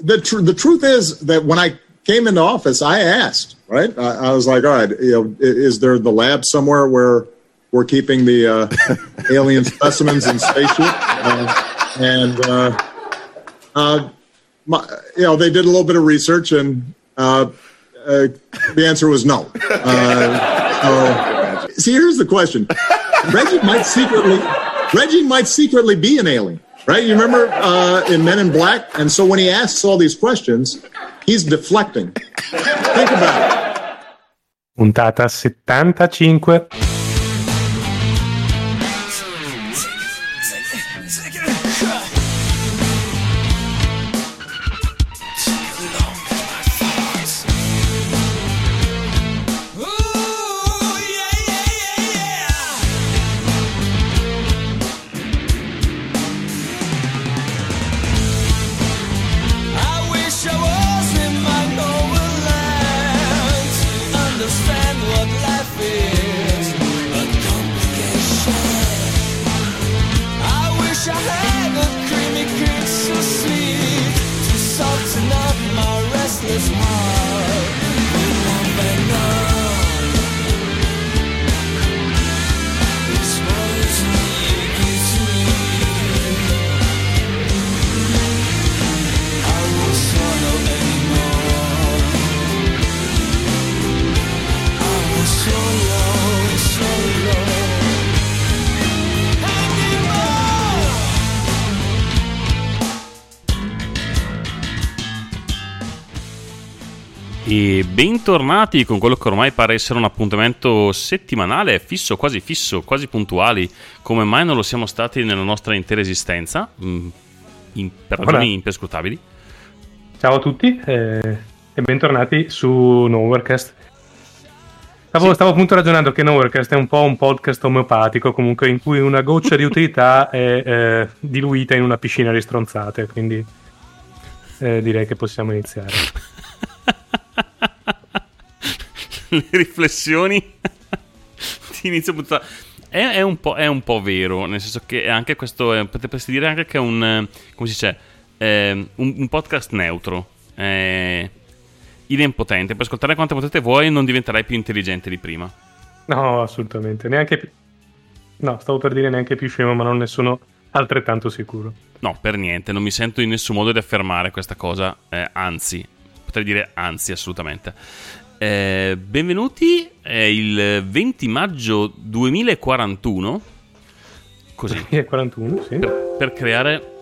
the tr- the truth is that when I came into office, I asked. Right, I, I was like, all right, you know, is there the lab somewhere where we're keeping the uh, alien specimens in spaceship? Uh, and uh, uh, my, you know, they did a little bit of research, and uh, uh, the answer was no. Uh, so, see, here's the question: Reggie might secretly, Reggie might secretly be an alien, right? You remember uh, in Men in Black, and so when he asks all these questions, he's deflecting. Think about it. Puntata 75. Bentornati con quello che ormai pare essere un appuntamento settimanale, fisso, quasi fisso, quasi puntuali, come mai non lo siamo stati nella nostra intera esistenza, mm, in- per ragioni Voilà. imperscrutabili. Ciao a tutti eh, e bentornati su Nowherecast. Stavo, Sì. stavo appunto ragionando che Nowherecast è un po' un podcast omeopatico, comunque in cui una goccia di utilità è eh, diluita in una piscina di stronzate, quindi eh, direi che possiamo iniziare. Le riflessioni di inizio puntata. È, è un po', è un po' vero, nel senso che anche questo, è, potresti dire anche che è un, eh, come si dice, eh, un, un podcast neutro, eh, idempotente, puoi ascoltare quante potete vuoi e non diventerai più intelligente di prima. No, assolutamente, neanche più... No, stavo per dire neanche più scemo, ma non ne sono altrettanto sicuro. No, per niente, non mi sento in nessun modo di affermare questa cosa, eh, anzi, potrei dire anzi, assolutamente. Eh, benvenuti, è il 20 maggio 2041, così, E 41, sì. per, per creare...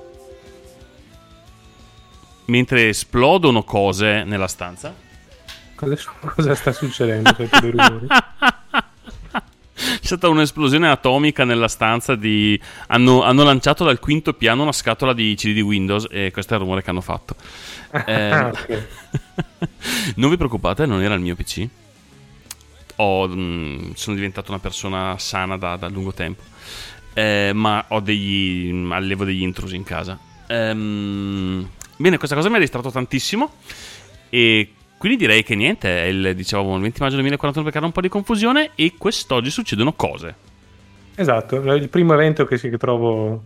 Mentre esplodono cose nella stanza. Cosa, cosa sta succedendo? C'è stata un'esplosione atomica nella stanza di... Hanno, hanno lanciato dal quinto piano una scatola di CD di Windows e questo è il rumore che hanno fatto. Eh, Ah, ok. Non vi preoccupate, non era il mio PC. Ho, mm, sono diventato una persona sana da, da lungo tempo. Eh, ma ho degli. mm, allevo degli intrusi in casa. Ehm, bene, questa cosa mi ha distratto tantissimo. E quindi direi che niente. È il, dicevamo, il 20 maggio 2041 per creare un po' di confusione. E quest'oggi succedono cose. Esatto, il primo evento che, sì, che trovo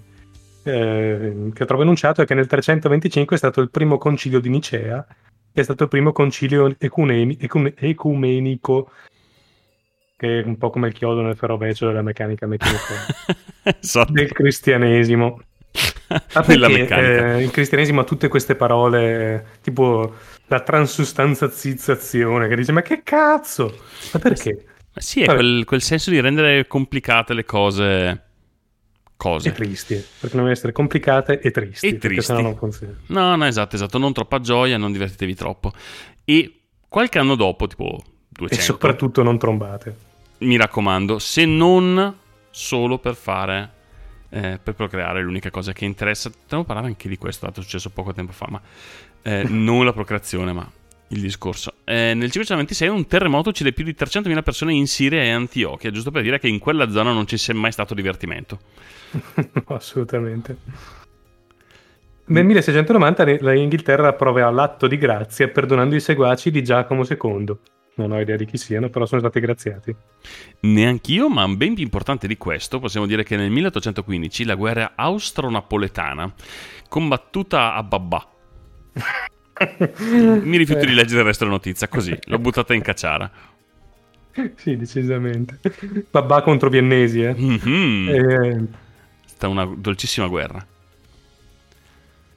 eh, che trovo enunciato è che nel 325 è stato il primo concilio di Nicea, è stato il primo concilio ecuneni- ecune- ecumenico, che è un po' come il chiodo nel ferroveccio della meccanica meccanica esatto. del cristianesimo. Ah, perché, eh, il cristianesimo ha tutte queste parole tipo la transustanzazizzazione che dice ma che cazzo? Ma perché? Ma Sì, è quel, quel senso di rendere complicate le cose. Cose. E tristi, perché devono essere complicate e tristi, E perché tristi. sennò non funziona. No, no, esatto, esatto. Non troppa gioia, non divertitevi troppo. E qualche anno dopo, tipo 200, E soprattutto non trombate. mi raccomando, se non solo per fare, eh, per procreare, l'unica cosa che interessa. Potremmo parlare anche di questo, dato è successo poco tempo fa, ma eh, non la procreazione, ma il discorso. Eh, nel 526 un terremoto uccide più di 300.000 persone in Siria e Antiochia, giusto per dire che in quella zona non ci sia mai stato divertimento. No, assolutamente. Nel 1690 le- la Inghilterra approva l'atto di grazia perdonando i seguaci di Giacomo II. Non ho idea di chi siano, però sono stati graziati. Neanch'io, ma ben più importante di questo, possiamo dire che nel 1815 la guerra austro-napoletana, combattuta a Babà, Mi rifiuto di leggere il resto della notizia, così, l'ho buttata in cacciara. Sì, decisamente. Babà contro viennesi, eh. Mhm. Eh, Sta una dolcissima guerra.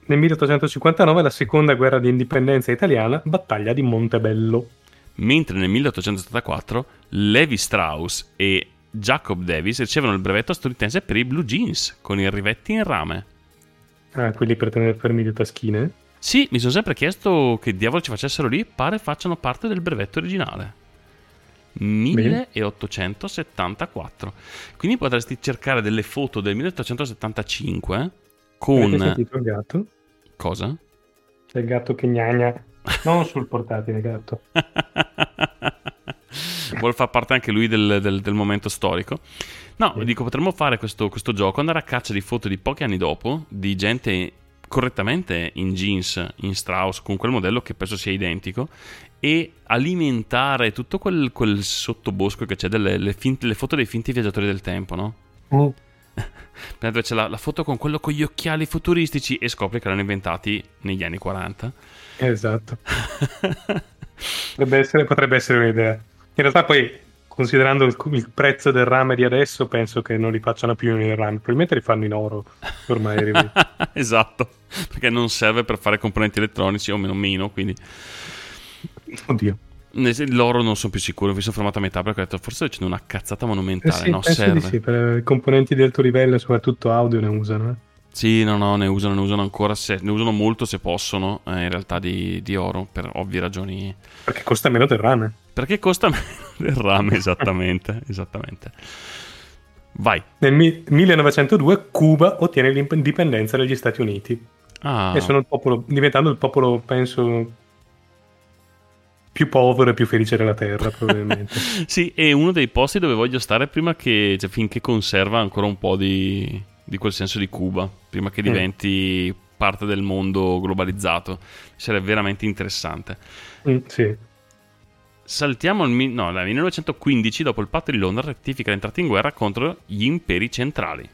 nel 1859 la seconda guerra di indipendenza italiana, battaglia di Montebello. Mentre nel 1874 Levi Strauss e Jacob Davis ricevono il brevetto statunitense per i blue jeans con i rivetti in rame. Ah, quelli per tenere fermi le taschine. Sì, mi sono sempre chiesto che diavolo ci facessero lì, pare facciano parte del brevetto originale. 1874. Quindi potresti cercare delle foto del 1875 Avete con... sentito il gatto? Cosa? C'è il gatto che gnagna. Non sul portatile, gatto. Vuole far parte anche lui del, del- del momento storico. No, Sì. dico, potremmo fare questo, questo gioco, andare a caccia di foto di pochi anni dopo, di gente correttamente in jeans, in Strauss, con quel modello che penso sia identico, e alimentare tutto quel, quel sottobosco che c'è delle le finte- le foto dei finti viaggiatori del tempo, no? Mm. C'è la, la foto con quello con gli occhiali futuristici e scopri che l'hanno inventati negli anni 40. Esatto. Potrebbe essere, potrebbe essere un'idea. In realtà poi, considerando il, il prezzo del rame di adesso, penso che non li facciano più in rame. Probabilmente li fanno in oro, ormai. esatto, perché non serve per fare componenti elettronici, o meno meno, quindi... Oddio. L'oro non sono più sicuro, mi sono fermato a metà perché ho detto forse facendo una cazzata Eh monumentale, sì, no? Serve. sì, per componenti di alto livello, soprattutto audio, ne usano. eh. Sì, no, no, ne usano, ne usano ancora, se- ne usano molto se possono, eh, in realtà di, di oro, per ovvie ragioni. Perché costa meno del rame. Perché costa meno del rame, esattamente, esattamente. Vai. Nel mi- 1902 Cuba ottiene l'indipendenza dagli Stati Uniti Ah, e sono il popolo, diventando il popolo, penso, più povero e più felice della Terra, probabilmente. Sì, è uno dei posti dove voglio stare prima che, cioè, finché conserva ancora un po' di, di quel senso di Cuba, prima che Mm. diventi parte del mondo globalizzato. Sarebbe veramente interessante. Mm, sì. Saltiamo al no, dal 1915, dopo il patto di Londra, rettifica l'entrata in guerra contro gli imperi centrali.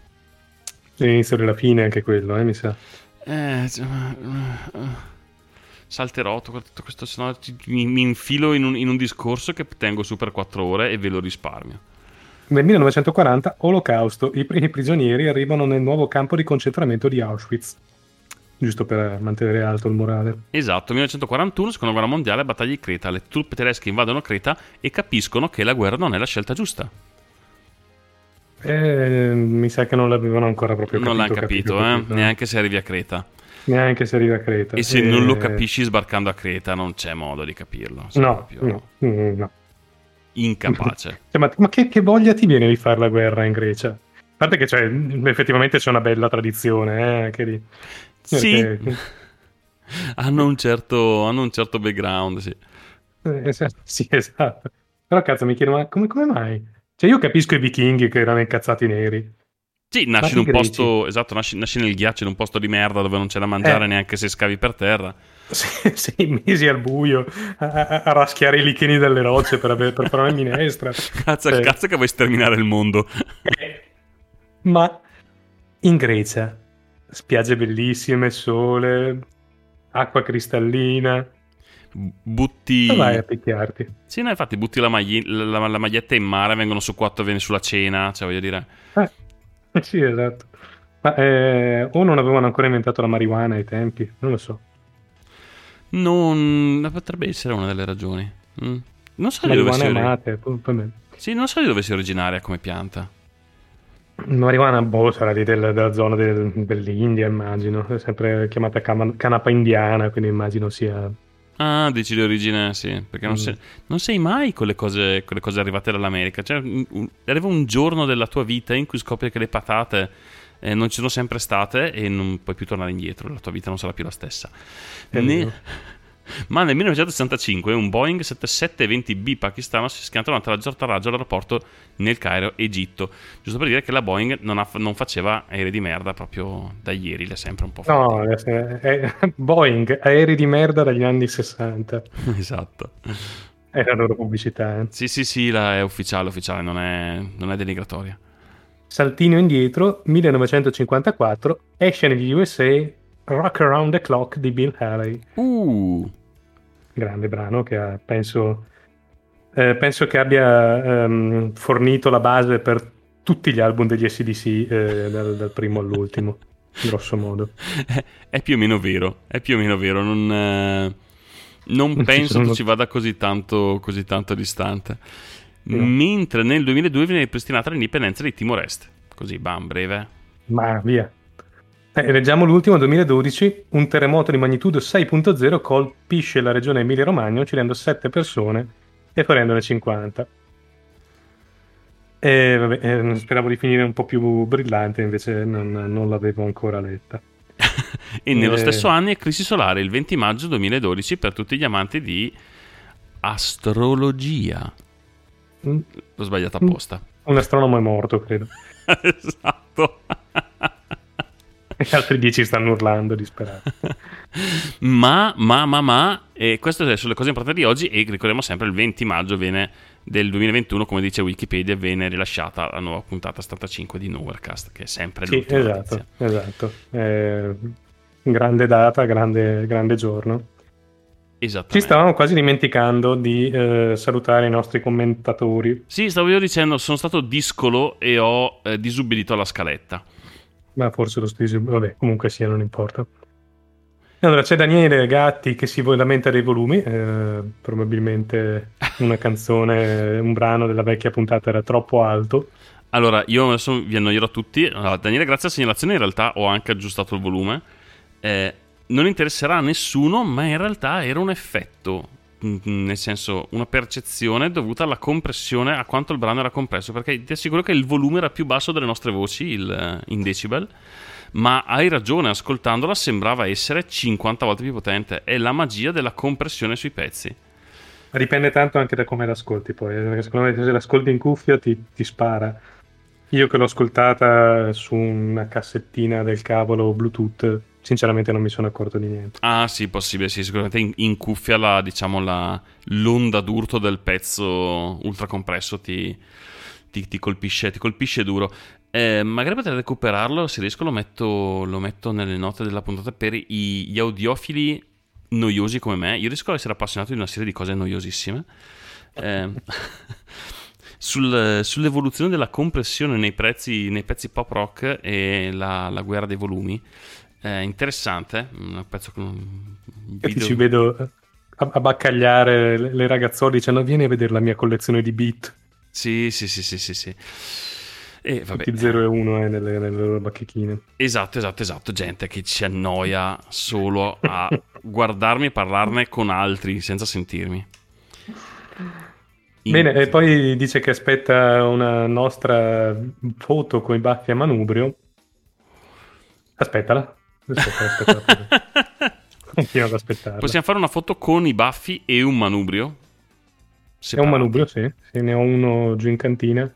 L'inizio della fine anche quello, eh, mi sa. Eh, cioè, salterò tutto questo, se no mi, mi infilo in un, in un discorso che tengo su per 4 ore e ve lo risparmio. Nel 1940, Olocausto, i primi prigionieri arrivano nel nuovo campo di concentramento di Auschwitz. Giusto per mantenere alto il morale. Esatto, 1941, seconda guerra mondiale, battaglia di Creta. Le truppe tedesche invadono Creta e capiscono che la guerra non è la scelta giusta. Eh, mi sa che non l'avevano ancora proprio capito. non l'hanno capito, eh? neanche se arrivi a Creta. Neanche se arriva a Creta. E se Eh, non lo capisci sbarcando a Creta, non c'è modo di capirlo. No, proprio no, mm, no. incapace. Cioè, ma ma che, che voglia ti viene di fare la guerra in Grecia? A parte che cioè, effettivamente c'è una bella tradizione, eh, anche lì. Sì, hanno, un certo, hanno un certo background, sì. Eh, es- sì, esatto. Però cazzo mi chiedo, ma come, come mai? Cioè io capisco i vichinghi che erano incazzati neri. Sì, nasci in un greci? posto, esatto, nasci, nasci nel ghiaccio, in un posto di merda dove non c'è da mangiare Eh. neanche se scavi per terra. Se- Sei mesi al buio a, a- a raschiare i licheni delle rocce per, avere- per fare una minestra. Cazzo, Eh. cazzo che vuoi sterminare il mondo. Ma in Grecia, spiagge bellissime, sole, acqua cristallina. Butti... Dove vai a picchiarti? Sì, no, infatti butti la, magli- la- la maglietta in mare, vengono su quattro e vieni sulla cena, cioè voglio dire... Eh, sì, esatto. Ma eh, o non avevano ancora inventato la marijuana ai tempi, non lo so. Non... potrebbe essere una delle ragioni. Mm. Non so di dove sia... mate, poi- poi- Sì, non so di dove sia originaria come pianta. Marijuana, boh, sarà lì del- della zona del- dell'India, immagino. È sempre chiamata canapa indiana, quindi immagino sia... Ah, dici di origine, sì, perché non, Mm. sei, non sei mai con le, cose, con le cose arrivate dall'America. Cioè, un- arriva un giorno della tua vita in cui scopri che le patate eh, non ci sono sempre state e non puoi più tornare indietro, la tua vita non sarà più la stessa. È Ne-. Ma nel 1965 un Boeing 7720B pakistano si schianta davanti alla giortaraggio all'aeroporto nel Cairo, Egitto. Giusto per dire che la Boeing non, ha- non faceva aerei di merda proprio da ieri, ha sempre un po' fatti. No, eh, è- Boeing, aerei di merda dagli anni 60. esatto. È la loro pubblicità. eh. Sì, sì, sì, la è ufficiale, ufficiale, non è, non è denigratoria. Saltino indietro, 1954, esce negli USA Rock Around the Clock di Bill Haley. Uh, grande brano che ha- penso, eh, penso che abbia ehm, fornito la base per tutti gli album degli SDC eh, dal, dal primo all'ultimo, grosso modo. è, è più o meno vero, è più o meno vero, non, eh, non Ci penso sono- tu ci vada così tanto, così tanto distante. No. Mentre nel 2002 viene ripristinata l'indipendenza di Timor-Est. Così, bam, breve. Ma via. Eh, leggiamo l'ultimo, 2012, un terremoto di magnitudo 6.0 colpisce la regione Emilia-Romagna uccidendo 7 persone e ferendone 50. E vabbè, eh, speravo di finire un po' più brillante, invece non, non l'avevo ancora letta. E nello Eh. stesso anno è Crisi Solare, il 20 maggio 2012, per tutti gli amanti di astrologia. Mm, L'ho sbagliato apposta. Un astronomo è morto, credo. esatto. E gli altri 10 stanno urlando disperati. ma, ma, ma, ma, e queste sono le cose importanti di oggi e ricordiamo sempre il 20 maggio viene del 2021, come dice Wikipedia, viene rilasciata la nuova puntata 75 di Nowherecast, che è sempre Sì, l'ultima esatto, notizia. esatto. Eh, grande data, grande, grande giorno. Ci stavamo quasi dimenticando di eh, salutare i nostri commentatori. Sì, stavo io dicendo, sono stato discolo e ho eh, disubbidito alla scaletta. Ma forse lo stesso, vabbè, comunque sia, non importa. Allora, c'è Daniele Gatti che si lamenta dei volumi, eh, probabilmente una canzone, un brano della vecchia puntata era troppo alto. Allora, io adesso vi annoierò tutti. Allora, Daniele, grazie alla segnalazione, in realtà ho anche aggiustato il volume. Eh, non interesserà a nessuno, ma in realtà era un effetto, nel senso una percezione dovuta alla compressione, a quanto il brano era compresso, perché ti assicuro che il volume era più basso delle nostre voci, il, eh, in decibel, ma hai ragione, ascoltandola sembrava essere 50 volte più potente. È la magia della compressione sui pezzi. Dipende tanto anche da come l'ascolti poi, perché secondo me se l'ascolti in cuffia ti, ti spara. Io che l'ho ascoltata su una cassettina del cavolo Bluetooth, sinceramente non mi sono accorto di niente. Ah, sì, possibile, sì, sicuramente in, in cuffia la, diciamo, la, l'onda d'urto del pezzo ultracompresso ti, ti, ti colpisce, ti colpisce duro. Eh, magari potete recuperarlo, se riesco lo metto, lo metto nelle note della puntata per i- gli audiofili noiosi come me. Io riesco ad essere appassionato di una serie di cose noiosissime. Eh, sul- sull'evoluzione della compressione nei, prezzi, nei pezzi pop rock e la, la guerra dei volumi. Eh, interessante, un pezzo con un video- ci vedo eh, a, a baccagliare le, ragazzole dicendo vieni a vedere la mia collezione di beat. Sì, sì, sì, sì, sì, sì. E vabbè, Tutti 0 e 1 eh, nelle, nelle loro bachechine. esatto, esatto, esatto, gente che ci annoia solo a guardarmi e parlarne con altri senza sentirmi. In- Bene, e poi dice che aspetta una nostra foto con i baffi a manubrio. Aspettala. Continua ad aspettarla. Possiamo fare una foto con i baffi e un manubrio? È un Separati. manubrio, sì. Sì, ne ho uno giù in cantina.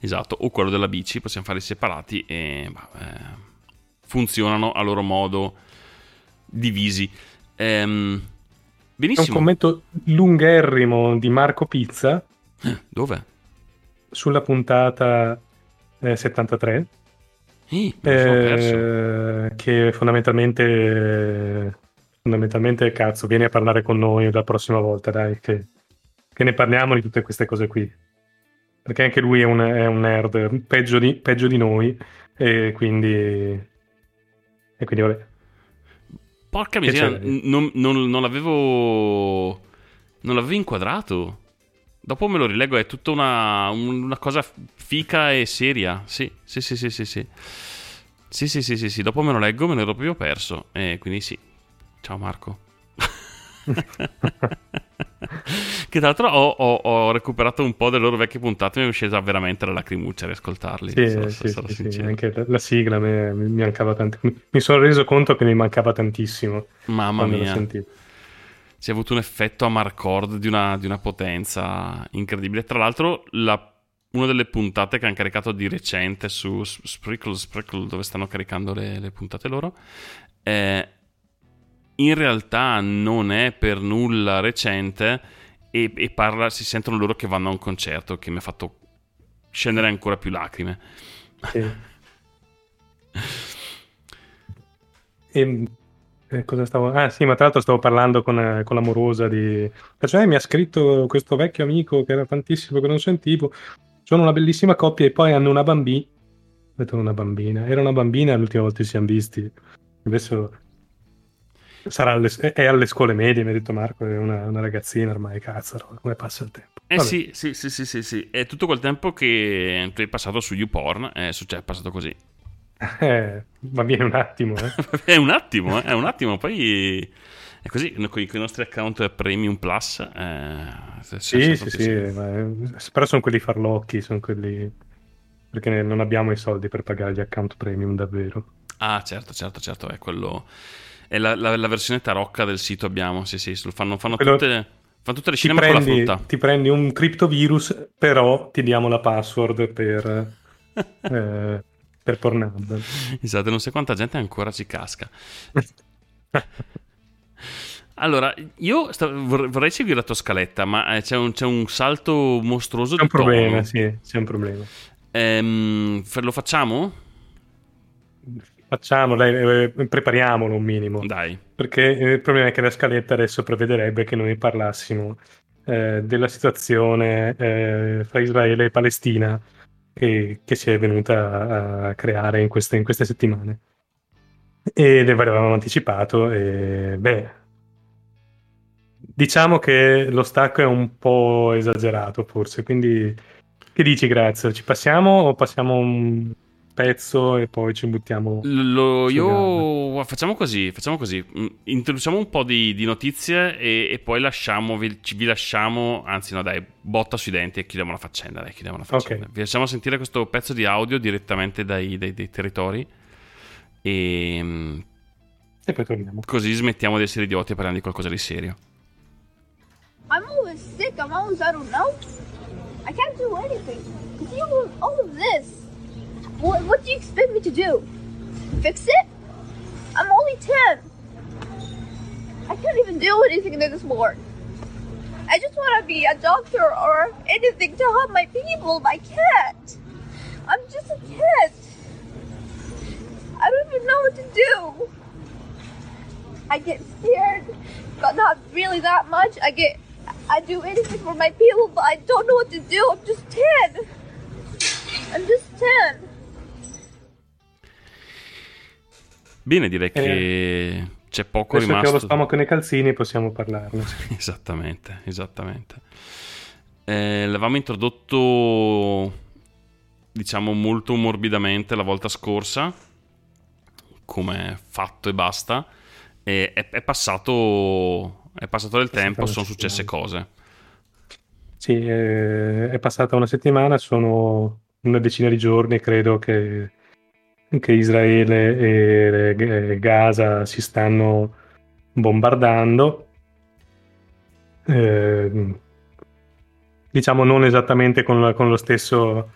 Esatto, o quello della bici, possiamo farli separati e bah, eh, funzionano a loro modo divisi. Ehm, È un benissimo. commento lungherrimo di Marco Pizza Dove? sulla puntata eh, 73. Eh. Eh, che fondamentalmente fondamentalmente cazzo vieni a parlare con noi la prossima volta dai che, che ne parliamo di tutte queste cose qui perché anche lui è un, è un nerd peggio di, peggio di noi e quindi e quindi vabbè Porca miseria, non, non- non l'avevo. Non l'avevo inquadrato. Dopo me lo rilego, è tutta una, una cosa fica e seria. Sì, sì, sì, sì, sì. Sì, sì, sì, sì, sì, sì. Dopo me lo leggo, me l'ero proprio perso. E quindi sì. Ciao Marco. che tra l'altro ho, ho- ho recuperato un po' delle loro vecchie puntate. Mi è uscita veramente la lacrimuccia riascoltarli. sì, sarò- sì, sarò sì, sì, anche la, la sigla me- mi mancava tanto mi sono reso conto che mi mancava tantissimo Mamma mia. Si è avuto un effetto a Marcord di una, di una potenza incredibile. Tra l'altro, la- una delle puntate che hanno caricato di recente su Sprinkle, Sprinkle, dove stanno caricando le, le puntate loro, eh, in realtà non è per nulla recente e, e parla, si sentono loro che vanno a un concerto che mi ha fatto scendere ancora più lacrime. sì. E, eh, cosa stavo... Ah sì, ma tra l'altro stavo parlando con, eh, con l'amorosa di... Cioè, "Eh, mi ha scritto questo vecchio amico che era tantissimo che non sentivo. Sono una bellissima coppia e poi hanno una bambina. Ho detto una bambina. Era una bambina l'ultima volta che ci siamo visti. Adesso sarà alle, è alle scuole medie, mi ha detto Marco, è una, una ragazzina ormai, cazzo, come passa il tempo. Eh sì, sì, sì, sì, sì, sì. È tutto quel tempo che tu hai passato su YouPorn, è, succe- è passato così. Eh, ma viene un attimo, eh. è un attimo, eh, è un attimo, poi è così, con i, nostri account Premium Plus. Eh, Sì, sì, sì, ma, eh, però sono quelli farlocchi, sono quelli... Perché non abbiamo i soldi per pagare gli account premium davvero. Ah, certo, certo, certo, è quello... È la, la- la versione tarocca del sito abbiamo, sì, sì, fanno, fanno, Quello- tutte, fanno tutte le Ti scene ma con la prendi, frutta. ti prendi un criptovirus, però ti diamo la password per, eh, per Pornhub. Esatto, non sai quanta gente ancora ci casca. Allora, io sta- vor- vorrei seguire la tua scaletta, ma eh, c'è un, c'è un salto mostruoso C'è un di tono. problema, sì, c'è un problema. Ehm, lo facciamo? Facciamo, dai, eh, prepariamolo un minimo. Dai. Perché il problema è che la scaletta adesso prevederebbe che noi parlassimo eh, della situazione eh, fra Israele e Palestina che, che si è venuta a creare in queste, in queste settimane. Ed avevamo anticipato e beh, diciamo che lo stacco è un po' esagerato forse, quindi che dici Grazia? Ci passiamo o passiamo un pezzo e poi ci buttiamo? Lo- io facciamo così, facciamo così. Mm, Introduciamo un po' di, di notizie e, e poi lasciamo, vi, vi lasciamo, anzi no dai, botta sui denti e chiudiamo la faccenda, dai, chiudiamo la faccenda. Ok. Vi lasciamo sentire questo pezzo di audio direttamente dai, dai- dai territori e mm, E poi torniamo. così smettiamo di essere idioti e parliamo di qualcosa di serio. I'm always sick. I'm always, I don't know. I can't do anything. With all of this. What, what do you expect me to do? Fix it? I'm only 10. I can't even do anything this anymore. I just want to be a doctor or anything to help my people, but I can't. I'm just a kid. I don't even know what to do. I get scared, but not really that much. I get, I do anything for my people, but I don't know what to do. I'm just 10. I'm just 10. Bene, direi che c'è poco Adesso che ho lo rimasto. stomaco nei calzini possiamo parlarne. Esattamente, esattamente. Eh, l'avevamo introdotto, diciamo, molto morbidamente la volta scorsa, come fatto e basta. E è, è passato, è passato del È tempo, sono successe settimana. cose. Sì, eh, è passata una settimana, sono una decina di giorni, credo che, che Israele e Gaza si stanno bombardando. Eh, diciamo non esattamente con, con lo stesso,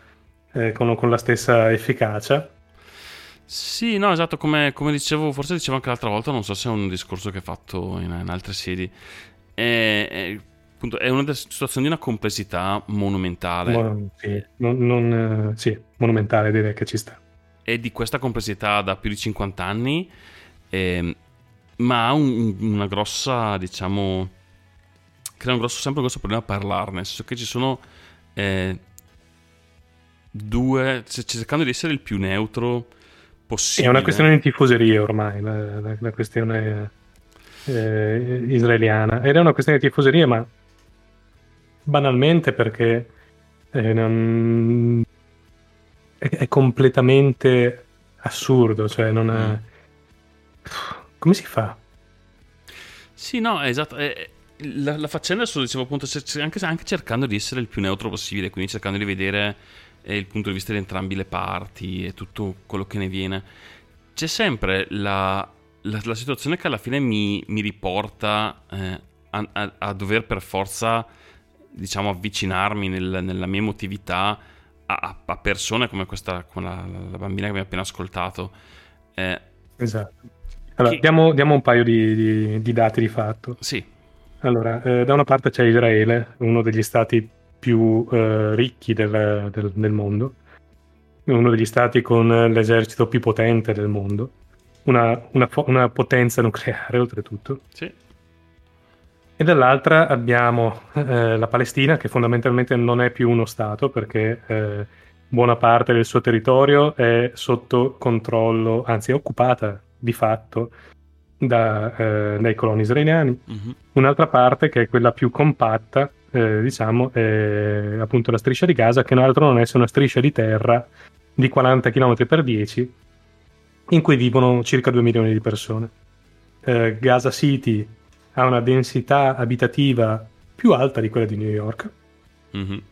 eh, con, con la stessa efficacia. Sì, no, esatto, come, come dicevo, forse dicevo anche l'altra volta, non so se è un discorso che ho fatto in, in altre sedi. È, è- appunto, è una delle situazioni di una complessità monumentale. Mo- sì, non- non, eh, sì, monumentale direi che ci sta. È di questa complessità da più di 50 anni, ehm, ma ha un- una grossa, diciamo, crea un grosso, sempre un grosso problema a parlarne, nel senso che ci sono eh, due, c- cercando di essere il più neutro possibile. è una questione di tifoseria ormai, la, la- la questione eh, israeliana. Ed è una questione di tifoseria, ma banalmente perché eh, non- è, è completamente assurdo, cioè non Mm. è... Come si fa? Sì, no, esatto. eh, la, la faccenda adesso dicevo appunto anche, anche cercando di essere il più neutro possibile, quindi cercando di vedere eh, il punto di vista di entrambi le parti e tutto quello che ne viene. C'è sempre la, la- la situazione che alla fine mi, mi riporta eh, a, a- a dover per forza, diciamo, avvicinarmi nel- nella mia emotività a, a- persone come questa, come la, la bambina che abbiamo appena ascoltato. Eh, Esatto. Allora, Chi- diamo, diamo un paio di, di- di dati di fatto. sì, Allora, eh, da una parte c'è Israele, uno degli stati più eh, ricchi del, del- del mondo, uno degli stati con l'esercito più potente del mondo, una, una una potenza nucleare oltretutto. Sì. E dall'altra abbiamo eh, la Palestina, che fondamentalmente non è più uno Stato perché eh, buona parte del suo territorio è sotto controllo, anzi è occupata di fatto da, eh, dai coloni israeliani. Mhm. Un'altra parte, che è quella più compatta, eh, diciamo, è appunto la striscia di Gaza, che non altro non è se una striscia di terra di 40 km per 10, in cui vivono circa 2 milioni di persone. Eh, Gaza City ha una densità abitativa più alta di quella di New York Mhm.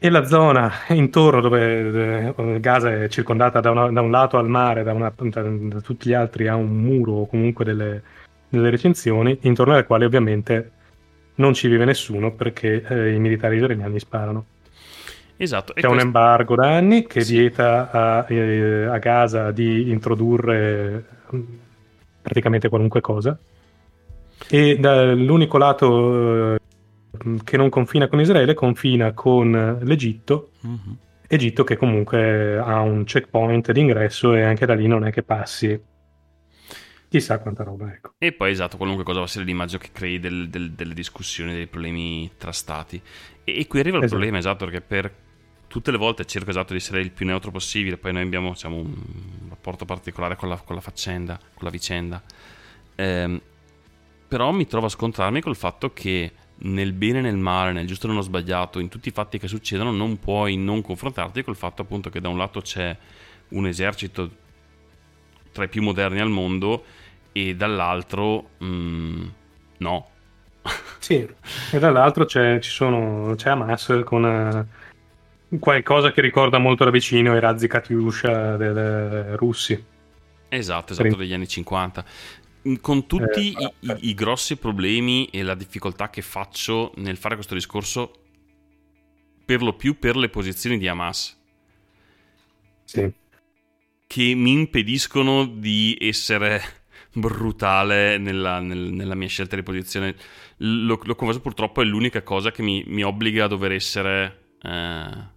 e la zona intorno dove eh, Gaza è circondata da, una- da un lato al mare, da, una- da- da tutti gli altri ha un muro o comunque delle, delle recinzioni, intorno alle quali ovviamente non ci vive nessuno perché eh, i militari israeliani sparano. Esatto. C'è un questo- embargo da anni che Sì. vieta a, eh, a Gaza di introdurre mm, praticamente qualunque cosa. E dall'unico lato eh, che non confina con Israele, confina con l'Egitto. Mhm. Egitto che comunque ha un checkpoint d'ingresso e anche da lì non è che passi chissà quanta roba, ecco. E poi esatto, qualunque cosa va a essere l'immagine che crei del- del- delle discussioni, dei problemi tra stati. E, e qui arriva il Esatto. problema, esatto, perché per tutte le volte cerco esatto di essere il più neutro possibile, poi noi abbiamo diciamo, un rapporto particolare con la, con la faccenda, con la vicenda. Ehm, però mi trovo a scontrarmi col fatto che nel bene e nel male, nel giusto e nello sbagliato, in tutti i fatti che succedono, non puoi non confrontarti col fatto appunto che da un lato c'è un esercito tra i più moderni al mondo e dall'altro mm, no. Sì, e dall'altro c'è, ci sono, c'è Hamas con eh, qualcosa che ricorda molto da vicino i razzi Katyusha dei eh, russi. Esatto, esatto, degli anni 50. Mm, Con tutti Eh, i, i- grossi problemi e la difficoltà che faccio nel fare questo discorso, per lo più per le posizioni di Hamas, Sì. che mi impediscono di essere brutale nella, nel- nella mia scelta di posizione. Lo, lo converso purtroppo è l'unica cosa che mi, mi obbliga a dover essere eh,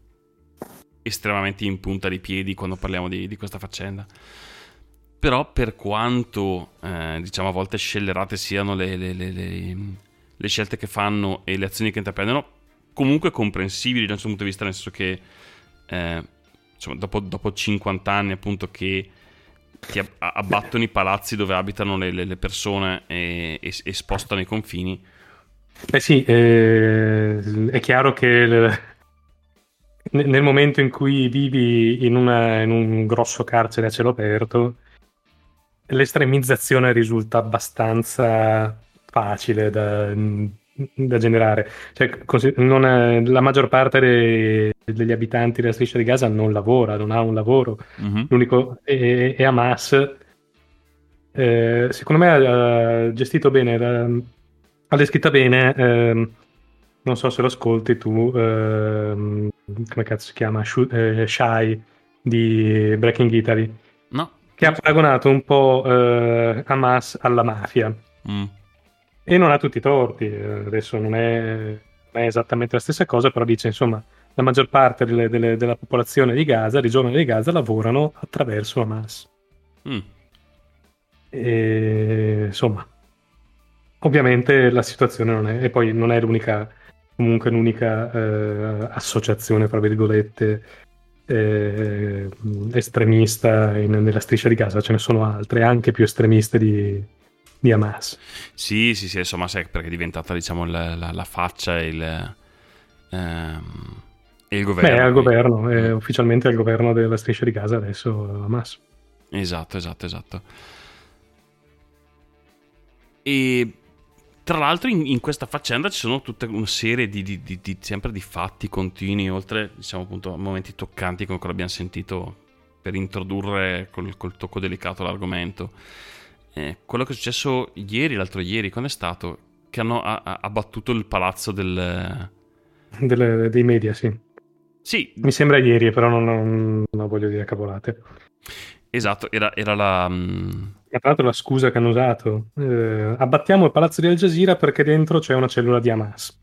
estremamente in punta di piedi quando parliamo di, di questa faccenda. Però per quanto eh, diciamo a volte scellerate siano le, le- le- le- scelte che fanno e le azioni che intraprendono, comunque comprensibili dal suo punto di vista, nel senso che eh, insomma, dopo, dopo 50 anni appunto che, ab- abbattono i palazzi dove abitano le, persone e, e- e spostano i confini, Eh sì, eh, è chiaro che nel momento in cui vivi in, una- in un grosso carcere a cielo aperto, l'estremizzazione risulta abbastanza facile da, da generare. Cioè, non è- la maggior parte dei- degli abitanti della striscia di Gaza non lavora, non ha un lavoro. Mhm. L'unico e, e Hamas eh, secondo me ha gestito bene ha descritta bene ehm, non so se lo ascolti tu ehm, come cazzo si chiama Shu- eh, Shai di Breaking Italy. Che ha paragonato un po' eh, Hamas alla mafia Mm. e non ha tutti i torti eh, adesso non è, non è esattamente la stessa cosa però dice insomma la maggior parte delle- delle- della popolazione di Gaza, dei giovani di Gaza lavorano attraverso Hamas Mm. e, insomma, ovviamente la situazione non è, e poi non è l'unica, comunque l'unica eh, associazione, fra virgolette, eh, estremista in- nella striscia di Gaza, ce ne sono altre, anche più estremiste di, di Hamas. Sì, sì, sì, insomma, sai, perché è diventata, diciamo, la, la- la faccia e il, ehm, il governo. Beh, è al quindi- governo, è ufficialmente al governo della striscia di Gaza adesso Hamas. Esatto, esatto, esatto. E tra l'altro in, in questa faccenda ci sono tutta una serie di, di- di- di- sempre di fatti continui, oltre diciamo appunto a momenti toccanti come quello abbiamo sentito per introdurre col, col tocco delicato l'argomento. Eh, quello che è successo ieri, l'altro ieri, quando è stato? Che hanno abbattuto il palazzo del... Delle- dei media, sì. Sì, Mi sembra ieri, però non, non- non voglio dire cavolate. esatto, era, era la... mm, Ma tra l'altro la scusa che hanno usato, eh, abbattiamo il palazzo di Al Jazeera perché dentro c'è una cellula di Hamas.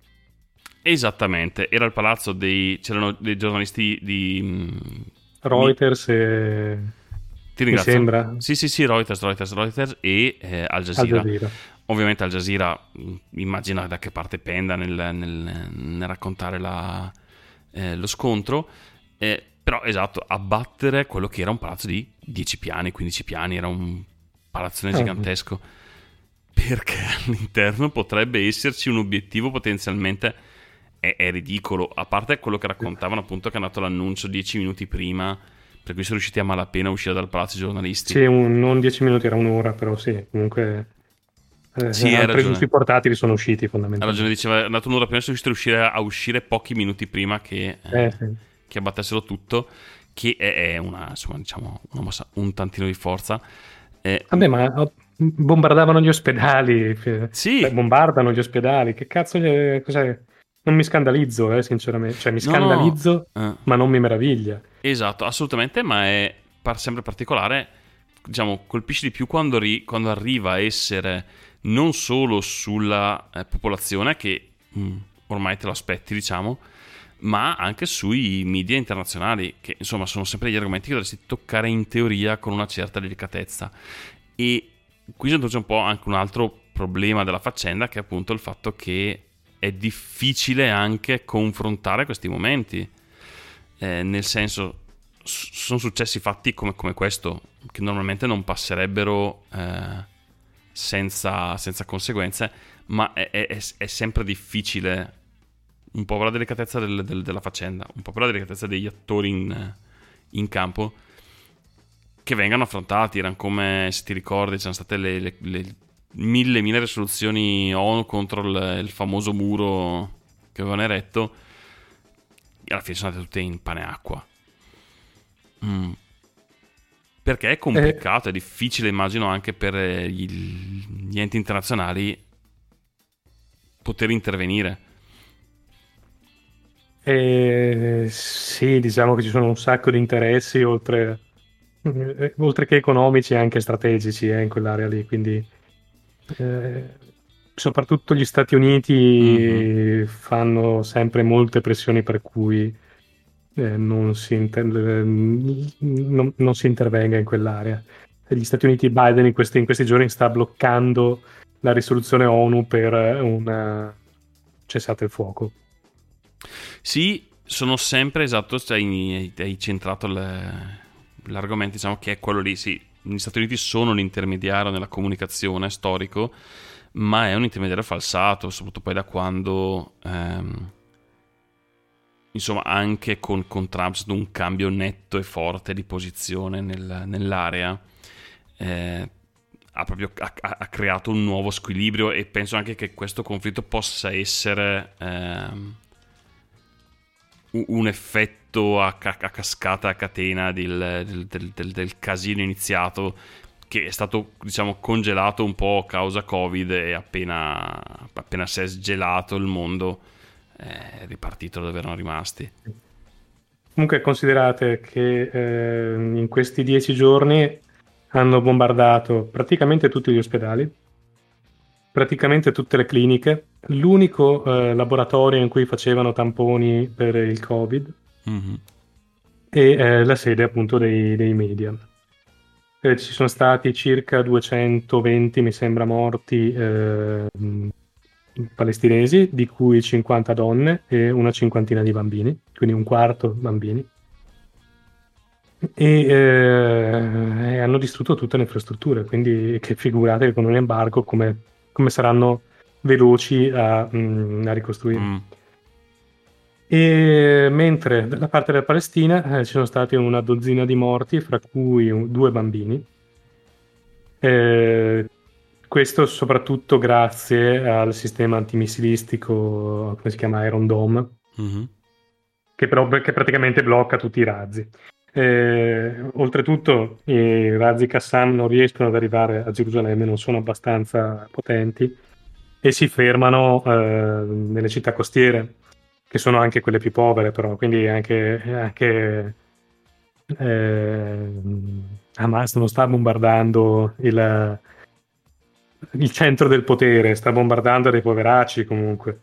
Esattamente, era il palazzo dei... c'erano dei giornalisti di... mm, Reuters e... Ti ringrazio. sembra. Sì, sì, sì, Reuters, Reuters, Reuters e eh, Al Al Jazeera. Jazeera. Ovviamente Al Jazeera mh, immagina da che parte penda nel, nel- nel raccontare la- eh, lo scontro. Eh, però esatto, abbattere quello che era un palazzo di 10 piani, 15 piani, era un palazzone Ah. gigantesco. Perché all'interno potrebbe esserci un obiettivo potenzialmente è, è ridicolo. A parte quello che raccontavano appunto che è andato l'annuncio 10 minuti prima, per cui sono riusciti a malapena a uscire dal palazzo i giornalisti. Sì, un- non 10 minuti, era un'ora, però sì, comunque... Eh, Sì, hanno preso sui portatili sono usciti Ha fondamentalmente. ragione, diceva, è andato un'ora prima, sono riusciti a uscire, a uscire pochi minuti prima che, eh, Eh, sì. che abbattessero tutto, che è, è una, insomma, diciamo, una mossa un tantino di forza. Eh, Vabbè, ma bombardavano gli ospedali, Sì. cioè, bombardano gli ospedali, che cazzo cos'è? Non mi scandalizzo, eh, sinceramente, cioè mi No, scandalizzo, eh, ma non mi meraviglia. esatto, assolutamente, ma è par- sempre particolare, diciamo, colpisce di più quando, ri- quando arriva a essere non solo sulla eh, popolazione, che mm, ormai te lo aspetti, diciamo, ma anche sui media internazionali, che insomma sono sempre degli argomenti che dovresti toccare in teoria con una certa delicatezza. E qui introduce un po' anche un altro problema della faccenda, che è appunto il fatto che è difficile anche confrontare questi momenti. Eh, nel senso, sono successi fatti come, come questo, che normalmente non passerebbero eh, senza, senza conseguenze, ma è- è- è sempre difficile, un po' per la delicatezza del- del- della faccenda, un po' per la delicatezza degli attori in, in campo, che vengano affrontati. Erano come, se ti ricordi, c'erano state le, le- le mille, mille risoluzioni ONU contro il, il famoso muro che avevano eretto. E alla fine sono andate tutte in pane e acqua. Mm. Perché è complicato, è difficile, immagino, anche per eh, gli, gli enti internazionali poter intervenire. E sì, diciamo che ci sono un sacco di interessi oltre, eh, oltre che economici anche strategici eh, in quell'area lì, quindi eh, soprattutto gli Stati Uniti Mhm. fanno sempre molte pressioni per cui eh, non, si inter- eh, non- non si intervenga in quell'area. Gli Stati Uniti, Biden in questi, in questi giorni sta bloccando la risoluzione ONU per un cessate il fuoco. Sì, sono sempre esatto, cioè, hai, centrato le- l'argomento, diciamo che è quello lì, sì, gli Stati Uniti sono l'intermediario nella comunicazione storico, ma è un intermediario falsato, soprattutto poi da quando, ehm, insomma, anche con, con Trump c'è stato un cambio netto e forte di posizione nel- nell'area. eh, ha proprio ha- ha- creato un nuovo squilibrio e penso anche che questo conflitto possa essere ehm, un effetto a, ca- a cascata a catena del, del- del- del- casino iniziato che è stato diciamo congelato un po' a causa covid e appena, appena si è sgelato il mondo è ripartito dove erano rimasti. Comunque considerate che eh, in questi dieci giorni hanno bombardato praticamente tutti gli ospedali, praticamente tutte le cliniche, l'unico eh, laboratorio in cui facevano tamponi per il Covid Mhm. e eh, la sede appunto dei, dei media. Eh, ci sono stati circa 220, mi sembra, morti eh, mh, palestinesi, di cui 50 donne e una cinquantina di bambini, quindi un quarto bambini. E, eh, e hanno distrutto tutte le infrastrutture, quindi che figurate che con un embargo come, come saranno veloci a, mh, a ricostruire. Mm. E mentre dalla parte della Palestina eh, ci sono stati una dozzina di morti, fra cui un- due bambini. Eh, questo soprattutto grazie al sistema antimissilistico, come si chiama, Iron Dome, Mhm. che, però, che praticamente blocca tutti i razzi. Eh, oltretutto i razzi Qassam non riescono ad arrivare a Gerusalemme, non sono abbastanza potenti e si fermano eh, nelle città costiere, che sono anche quelle più povere però, quindi anche, anche eh, Hamas non sta bombardando il, il centro del potere, sta bombardando dei poveracci comunque.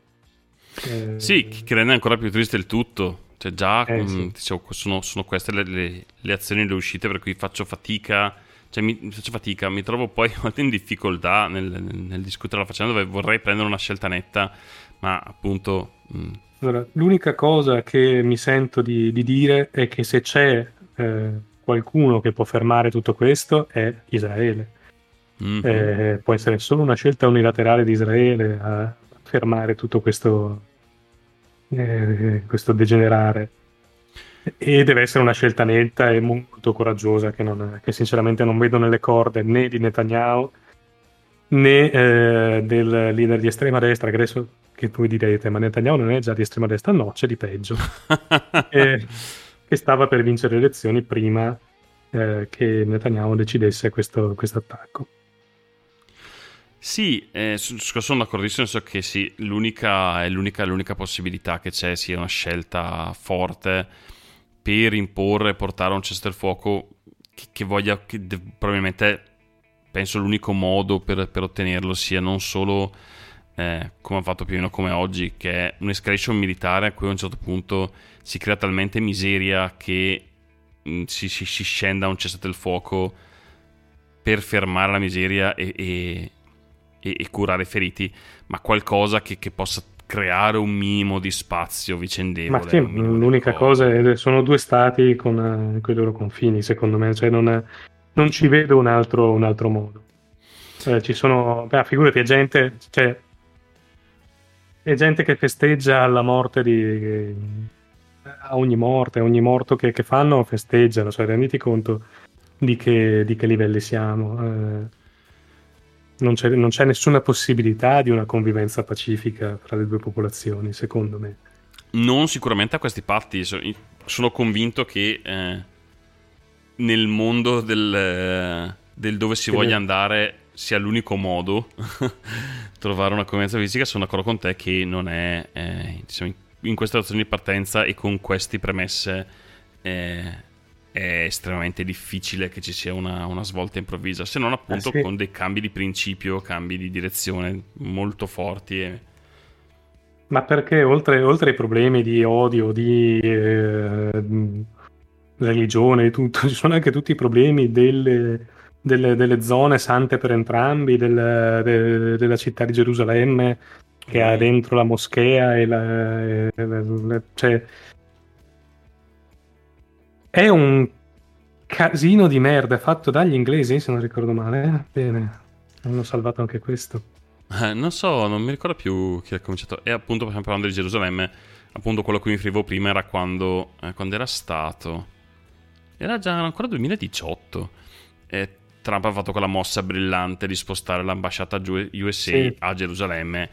Eh, Sì, che rende ancora più triste il tutto. Cioè già Eh, mm, sì. dicevo, sono, sono queste le, le- le azioni, le uscite per cui faccio fatica. Cioè mi faccio fatica, mi trovo poi a volte in difficoltà nel, nel- discutere la faccenda dove vorrei prendere una scelta netta, ma appunto mm, Allora, l'unica cosa che mi sento di, di dire è che se c'è eh, qualcuno che può fermare tutto questo è Israele. mhm. Eh, può essere solo una scelta unilaterale di Israele a fermare tutto questo, eh, questo degenerare. E deve essere una scelta netta e molto coraggiosa che, non- che sinceramente non vedo nelle corde né di Netanyahu né eh, del leader di estrema destra, che adesso che voi direte, ma Netanyahu non è già di estrema destra? No, c'è di peggio. Eh, che stava per vincere le elezioni prima eh, che Netanyahu decidesse questo attacco. Sì, eh, sono d'accordissimo, nel senso che sì, l'unica, è l'unica, l'unica possibilità che c'è sia una scelta forte per imporre e portare a un cessate il fuoco che, che voglia, che de- probabilmente penso l'unico modo per, per ottenerlo sia non solo eh, come ha fatto più o meno come oggi, che è un'escalation militare a cui a un certo punto si crea talmente miseria che mh, si, si, si scenda a un cessate il fuoco per fermare la miseria e, e- e- e curare i feriti, ma qualcosa che, che possa creare un minimo di spazio vicendevole. Ma sì, l'unica cosa è sono due stati con, eh, con i loro confini, secondo me, cioè non, non ci vedo un altro, un altro modo. Eh, ci sono, beh, figurati, è gente, cioè, è gente che festeggia la morte di... a ogni morte, a ogni morto che, che fanno festeggiano, cioè renditi conto di che, di che livelli siamo. eh. Non, c'è, non c'è nessuna possibilità di una convivenza pacifica tra le due popolazioni, secondo me. Non sicuramente a questi patti. so- Sono convinto che eh, nel mondo del, eh, del dove si Sì, voglia beh. andare sia l'unico modo trovare una convivenza fisica. Sono d'accordo con te che non è eh, diciamo, in, queste azioni di partenza e con queste premesse eh, è estremamente difficile che ci sia una, una svolta improvvisa, se non appunto Eh sì. con dei cambi di principio, cambi di direzione molto forti. E... Ma perché oltre, oltre ai problemi di odio, di eh, religione e tutto, ci sono anche tutti i problemi delle, delle- delle zone sante per entrambi, del- de- della città di Gerusalemme che ha Mm. dentro la moschea e la, e la- la- cioè, è un casino di merda fatto dagli inglesi, se non ricordo male. Bene, hanno salvato anche questo. Eh, non so, non mi ricordo più chi ha cominciato. E appunto, parlando di Gerusalemme, appunto quello a cui mi riferivo prima era quando, eh, quando era stato. Era già ancora 2018. E Trump ha fatto quella mossa brillante di spostare l'ambasciata USA Sì. a Gerusalemme.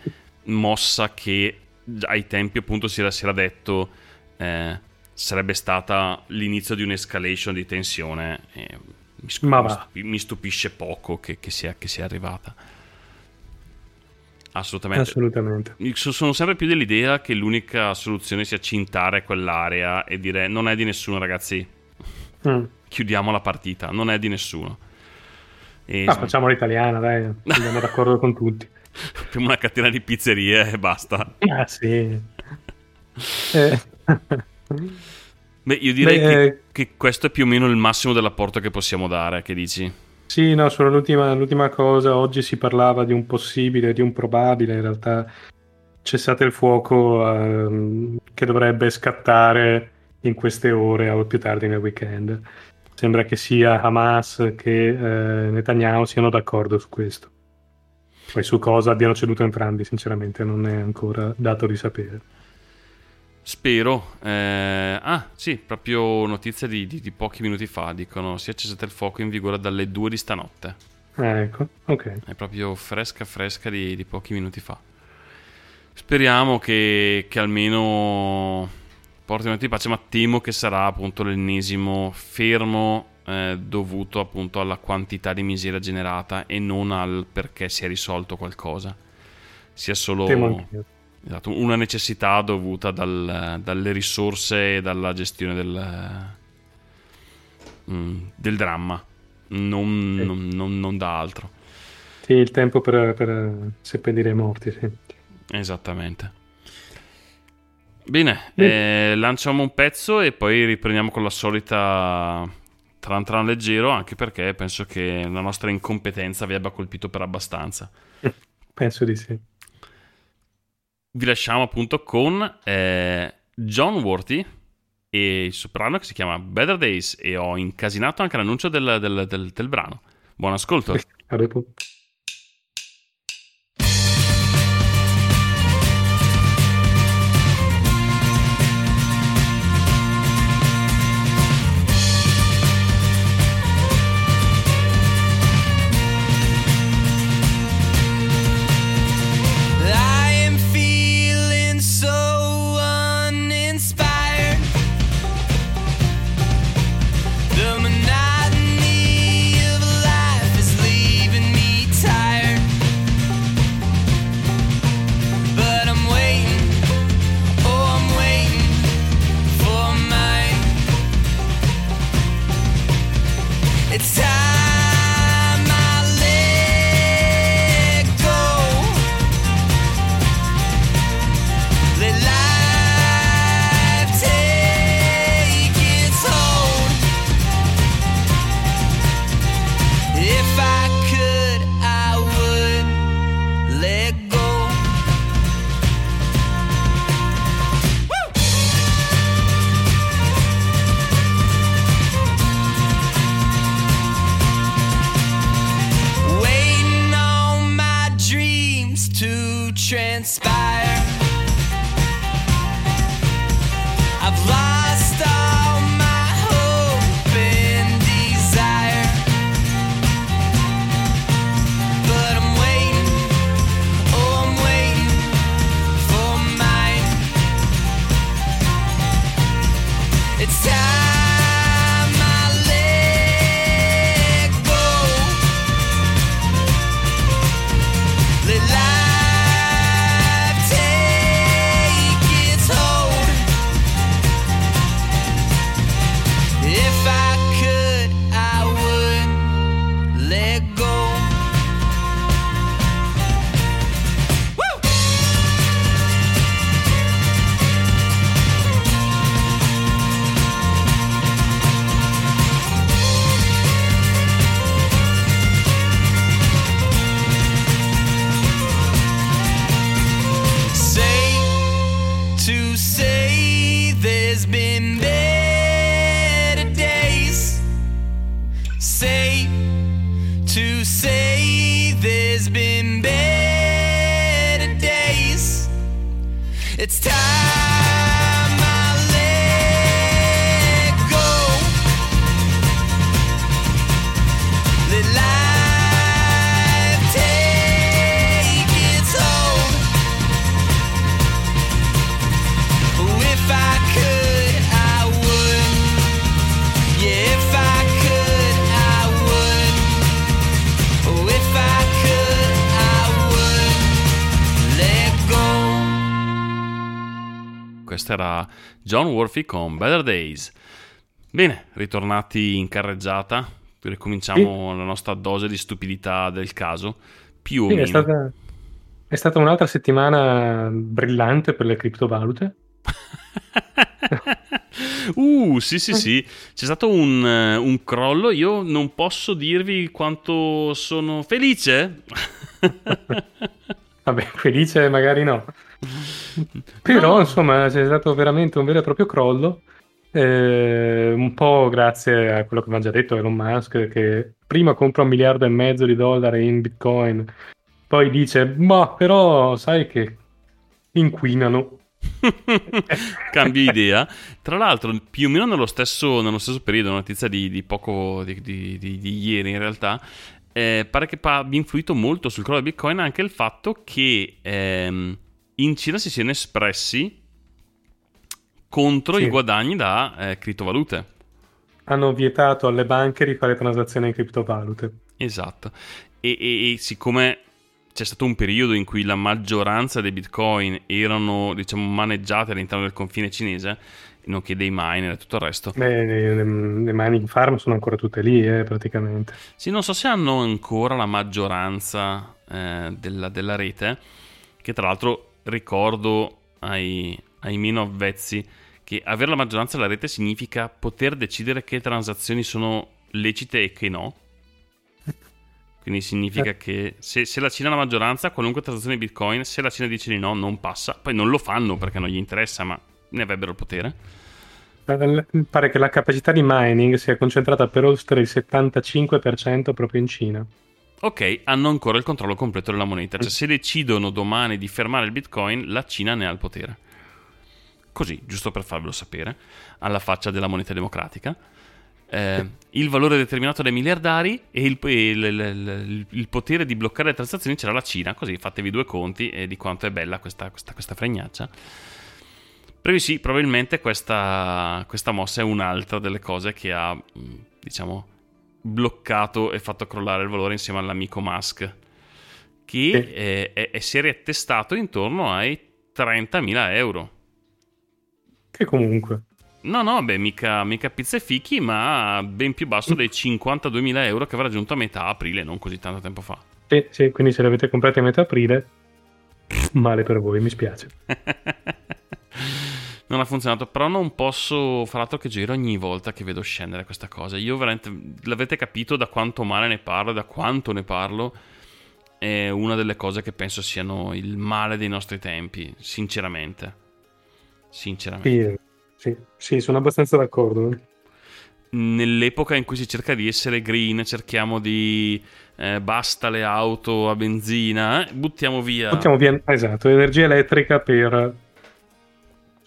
Mossa che ai tempi, appunto, si era, si era detto eh, sarebbe stata l'inizio di un'escalation di tensione. E mi, scu- Ma mi stupisce poco che, che sia, che sia arrivata. Assolutamente. Assolutamente. So- Sono sempre più dell'idea che l'unica soluzione sia cintare quell'area e dire non è di nessuno, ragazzi. Mm. Chiudiamo la partita, non è di nessuno. E Ah, facciamo l'italiana, dai, andiamo d'accordo con tutti. Facciamo una catena di pizzerie e basta. Ah, sì. Eh, Beh, io direi Beh, che, eh, che questo è più o meno il massimo dell'apporto che possiamo dare. Che dici? sì, no, solo l'ultima, l'ultima cosa. Oggi si parlava di un possibile, di un probabile, in realtà cessate il fuoco ehm, che dovrebbe scattare in queste ore o più tardi nel weekend. Sembra che sia Hamas che eh, Netanyahu siano d'accordo su questo. Poi su cosa abbiano ceduto entrambi, sinceramente, non è ancora dato di sapere. Spero. Eh, ah, sì, proprio notizia di, di- di pochi minuti fa. Dicono si è cessato il fuoco in vigore dalle 2 di stanotte. Ah, ecco, ok. È proprio fresca fresca di, di pochi minuti fa. Speriamo che, che almeno porti un momento di pace, ma temo che sarà appunto l'ennesimo fermo eh, dovuto appunto alla quantità di miseria generata e non al perché si è risolto qualcosa. Sia solo Temo anch'io. Esatto, una necessità dovuta dal- dalle risorse e dalla gestione del, mm, del dramma, non, Sì. non- non- non da altro. Sì, il tempo per, per seppellire i morti, sì. Esattamente. Bene, eh, lanciamo un pezzo e poi riprendiamo con la solita tran tran leggero, anche perché penso che la nostra incompetenza vi abbia colpito per abbastanza. Penso di sì. Vi lasciamo appunto con eh, John Worthy e il suo brano che si chiama Better Days e ho incasinato anche l'annuncio del, del- del- del brano. Buon ascolto. A dopo. It's time Worthy con Better Days. Bene, ritornati in carreggiata, ricominciamo la nostra dose di stupidità del caso. Più o Sì, meno. è stata, è stata un'altra settimana brillante per le criptovalute. uh, sì, sì, sì. C'è stato un, eh, un crollo. Io non posso dirvi quanto sono felice. Vabbè, felice magari no. Però, insomma, c'è stato veramente un vero e proprio crollo. eh, un po' grazie a quello che aveva già detto Elon Musk, che prima compra un miliardo e mezzo di dollari in Bitcoin, poi dice, ma però sai che inquinano. Cambio idea. Tra l'altro, più o meno nello stesso, nello stesso periodo, una notizia di, di poco di, di- di- ieri in realtà. eh, pare che abbia influito molto sul crollo di Bitcoin anche il fatto che ehm, in Cina si siano espressi contro Sì. i guadagni da eh, criptovalute. Hanno vietato alle banche di fare transazioni in criptovalute. Esatto. E, e- e siccome c'è stato un periodo in cui la maggioranza dei bitcoin erano, diciamo, maneggiate all'interno del confine cinese, nonché dei miner e tutto il resto. Beh, le, le, le mining farm sono ancora tutte lì, eh, praticamente. Sì, non so se hanno ancora la maggioranza eh, della, della rete, che tra l'altro ricordo ai, ai meno avvezzi che avere la maggioranza della rete significa poter decidere che transazioni sono lecite e che no. Quindi significa Eh. che se, se la Cina ha la maggioranza, qualunque transazione di Bitcoin, se la Cina dice di no, non passa. Poi non lo fanno perché non gli interessa, ma ne avrebbero il potere. Eh, Pare che la capacità di mining sia concentrata per oltre il 75% proprio in Cina. Ok, hanno ancora il controllo completo della moneta. Cioè, se decidono domani di fermare il Bitcoin, la Cina ne ha il potere. Così, giusto per farvelo sapere, alla faccia della moneta democratica. Eh, il valore determinato dai miliardari e il, il- il- il- potere di bloccare le transazioni c'era la Cina. Così fatevi due conti e di quanto è bella questa, questa, questa fregnaccia. Però sì, probabilmente questa, questa mossa è un'altra delle cose che ha, diciamo, bloccato e fatto crollare il valore insieme all'amico Musk, che Sì. eh, è, è- si è riattestato intorno ai 30.000 euro. Che comunque. No, no, beh, mica, mica pizza e fichi, ma ben più basso dei 52.000 euro che avrà raggiunto a metà aprile, non così tanto tempo fa. Sì, sì, quindi se le avete comprate a metà aprile, male per voi, mi spiace. non ha funzionato, però non posso far altro che giro ogni volta che vedo scendere questa cosa. Io veramente, l'avete capito da quanto male ne parlo, da quanto ne parlo, è una delle cose che penso siano il male dei nostri tempi, sinceramente. Sinceramente. Sì, sì, sì, sono abbastanza d'accordo. Nell'epoca in cui si cerca di essere green, cerchiamo di eh, basta le auto a benzina, eh, buttiamo via. Buttiamo via, esatto, energia elettrica per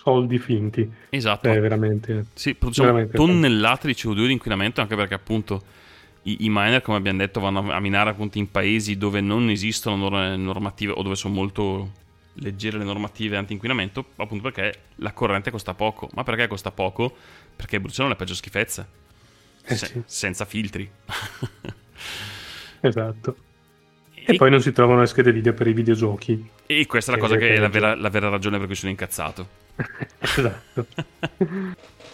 soldi finti. Esatto. È veramente... Sì, produciamo Veramente. tonnellate di CO2 di inquinamento anche perché appunto i, i miner, come abbiamo detto, vanno a minare appunto in paesi dove non esistono nor- normative o dove sono molto leggere le normative anti-inquinamento, appunto perché la corrente costa poco. Ma perché costa poco? Perché bruciano le peggio schifezze. Eh Se- sì. Senza filtri. Esatto. E poi non si trovano le schede video per i videogiochi. e questa è la cosa che è la vera, la vera ragione per cui sono incazzato. esatto.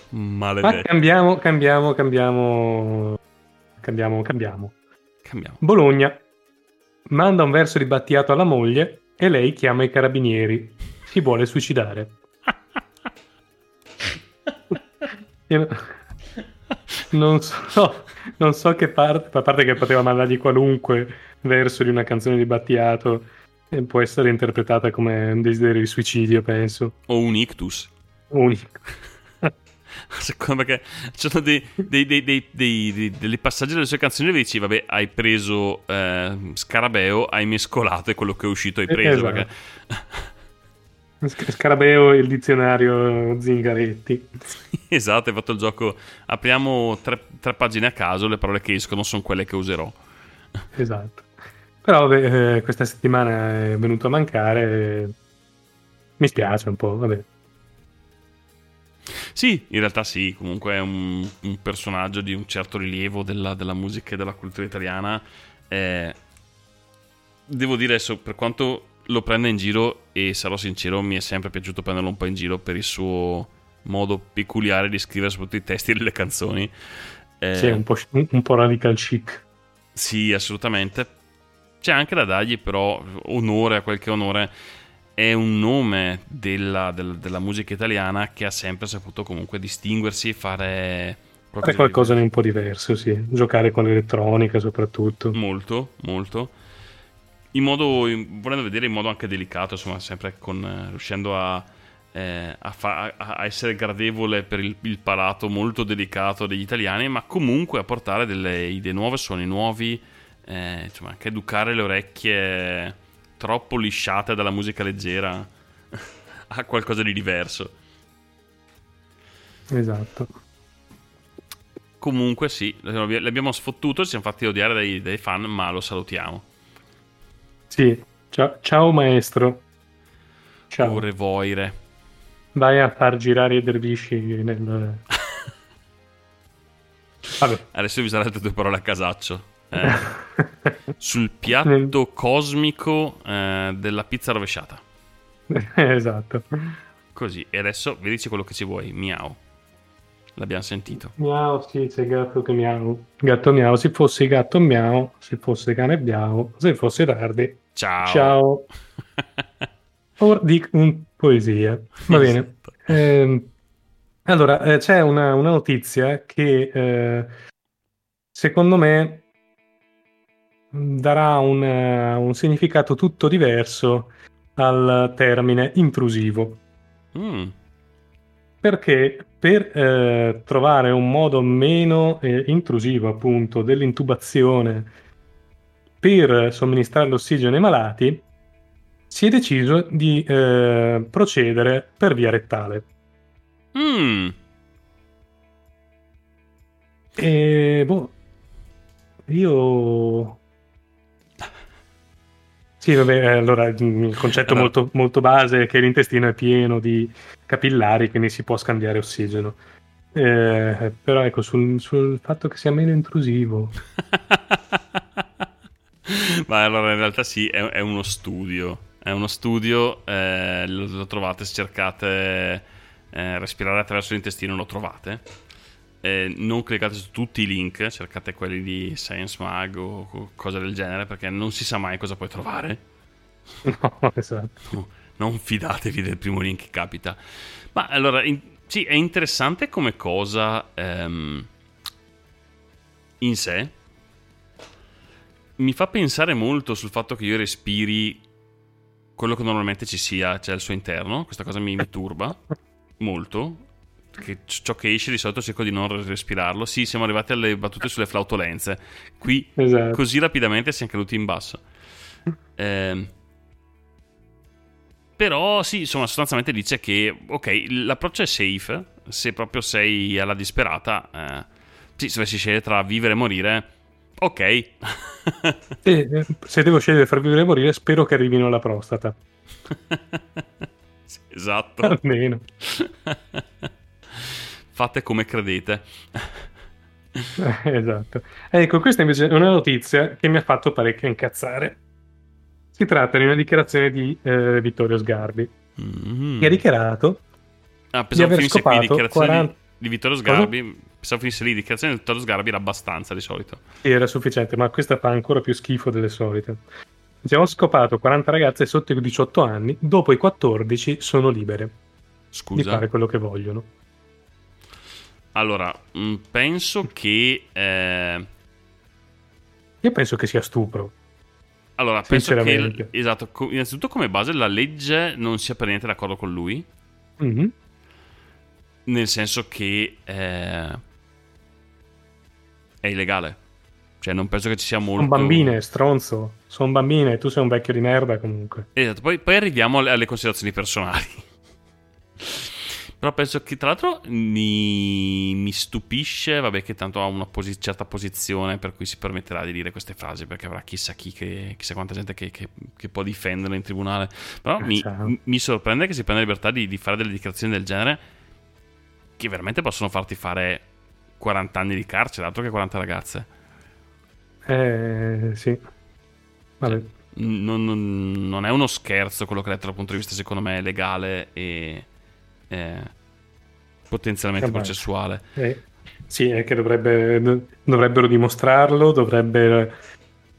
Ma Maledetto. cambiamo, cambiamo, cambiamo, cambiamo, cambiamo. Cambiamo. Bologna manda un verso di Battiato alla moglie e lei chiama i carabinieri. Si vuole suicidare. Non so, non so che parte, a parte che poteva mandargli qualunque verso di una canzone di Battiato e può essere interpretata come un desiderio di suicidio, penso. O un ictus. Unico. Secondo me ci sono dei, dei, dei, dei, passaggi delle sue canzoni dove dici, vabbè, hai preso eh, Scarabeo, hai mescolato e quello che è uscito hai preso. Esatto. Perché... Sc- Scarabeo e il dizionario Zingaretti. esatto, hai fatto il gioco. Apriamo tre, tre pagine a caso, le parole che escono sono quelle che userò. Esatto. Però vabbè, eh, questa settimana è venuto a mancare. e Mi spiace un po', vabbè. Sì, in realtà sì, comunque è un, un personaggio di un certo rilievo della, della musica e della cultura italiana. Eh, devo dire adesso, per quanto lo prenda in giro, e sarò sincero, mi è sempre piaciuto prenderlo un po' in giro per il suo modo peculiare di scrivere soprattutto i testi delle canzoni. Eh, Sì, è un po', un po' radical chic. sì, assolutamente. C'è anche da dargli però onore a quel che è onore. È un nome della, del- della musica italiana che ha sempre saputo comunque distinguersi e fare Fare qualcosa di un po' diverso, sì. Giocare con l'elettronica soprattutto. molto, molto. In modo, in- volendo vedere in modo anche delicato, insomma, sempre con, riuscendo a, eh, a, fa- a- a essere gradevole per il, il palato molto delicato degli italiani, ma comunque a portare delle idee nuove, suoni nuovi, eh, insomma, anche educare le orecchie troppo lisciate dalla musica leggera a qualcosa di diverso. Esatto. Comunque sì, l'abbiamo sfottuto, ci siamo fatti odiare dai, dai fan, ma lo salutiamo. Sì. Ciao, ciao maestro. Ciao. Oretoire. Vai a far girare i dervisci nel... Vabbè. Adesso usare altre due parole a casaccio. Eh, sul piatto cosmico eh, della pizza rovesciata. esatto. Così, e adesso vedici quello che ci vuoi. Miau. L'abbiamo sentito. Miau, sì, c'è gatto che miau. Gatto miau, se fosse gatto miau, se fosse cane miau, se fosse tardi. Ciao. Ciao. Ora di un poesia. Va bene. Esatto. Ehm, allora, eh, c'è una, una notizia che eh, secondo me darà un, eh, un significato tutto diverso al termine intrusivo. Mm. Perché per eh, trovare un modo meno eh, intrusivo, appunto, dell'intubazione per somministrare l'ossigeno ai malati, si è deciso di eh, procedere per via rettale. Mm. E boh, io. Sì, vabbè, eh, allora il concetto Allora- molto, molto base è che l'intestino è pieno di capillari ne si può scambiare ossigeno. Eh, però ecco, sul, sul fatto che sia meno intrusivo. Ma allora in realtà sì, è, è uno studio. È uno studio, eh, lo, lo trovate se cercate eh, respirare attraverso l'intestino, lo trovate. Eh, non cliccate su tutti i link, cercate quelli di Science Mag o co- cose del genere perché non si sa mai cosa puoi trovare. No, esatto. No, non fidatevi del primo link che capita. Ma allora, in- sì, è interessante come cosa ehm, in sé. Mi fa pensare molto sul fatto che io respiri quello che normalmente ci sia, cioè al suo interno. Questa cosa mi, mi turba molto. Che ciò che esce di solito cerco di non respirarlo. Sì, siamo arrivati alle battute sulle flautolenze. Qui Esatto. così rapidamente siamo caduti in basso. Ehm, però sì, insomma, sostanzialmente dice che, ok, l'approccio è safe, se proprio sei alla disperata, eh, sì, se dovessi scegliere tra vivere e morire, ok. E, eh, se devo scegliere fra vivere e morire, spero che arrivino alla prostata. Sì, esatto. Almeno. Fate come credete. Esatto. Ecco, questa invece è una notizia che mi ha fatto parecchio incazzare. Si tratta di una dichiarazione di eh, Vittorio Sgarbi, Mm. che ha dichiarato Ah, di aver finisse qui scopato dichiarazioni 40 di, di Vittorio Sgarbi. Pensavo finisse lì, dichiarazioni di Vittorio Sgarbi era abbastanza di solito. Era sufficiente, ma questa fa ancora più schifo delle solite. Abbiamo scopato 40 ragazze sotto i 18 anni, dopo i 14 sono libere di Scusa. fare quello che vogliono. Allora, mm, penso che... eh, Io penso che sia stupro. Allora, penso che esatto, innanzitutto come base la legge non sia per niente d'accordo con lui, Mhm. nel senso che eh, è illegale. Cioè, non penso che ci sia molto. Sono bambine, stronzo. Sono bambine, tu sei un vecchio di merda comunque. Esatto, poi, poi arriviamo alle, alle considerazioni personali. Però penso che, tra l'altro, mi, mi stupisce, vabbè, che tanto ha una posi- certa posizione per cui si permetterà di dire queste frasi, perché avrà chissà chi, che, chissà quanta gente che, che- che può difenderlo in tribunale. Però Eh, mi, ciao. mi sorprende che si prenda la libertà di, di fare delle dichiarazioni del genere che veramente possono farti fare 40 anni di carcere, altro che 40 ragazze. Eh, sì. Vabbè. non, non- non è uno scherzo quello che ha detto dal punto di vista, secondo me, legale e eh, potenzialmente Vabbè. processuale. Eh, sì, è che dovrebbe- do- dovrebbero dimostrarlo, dovrebbe...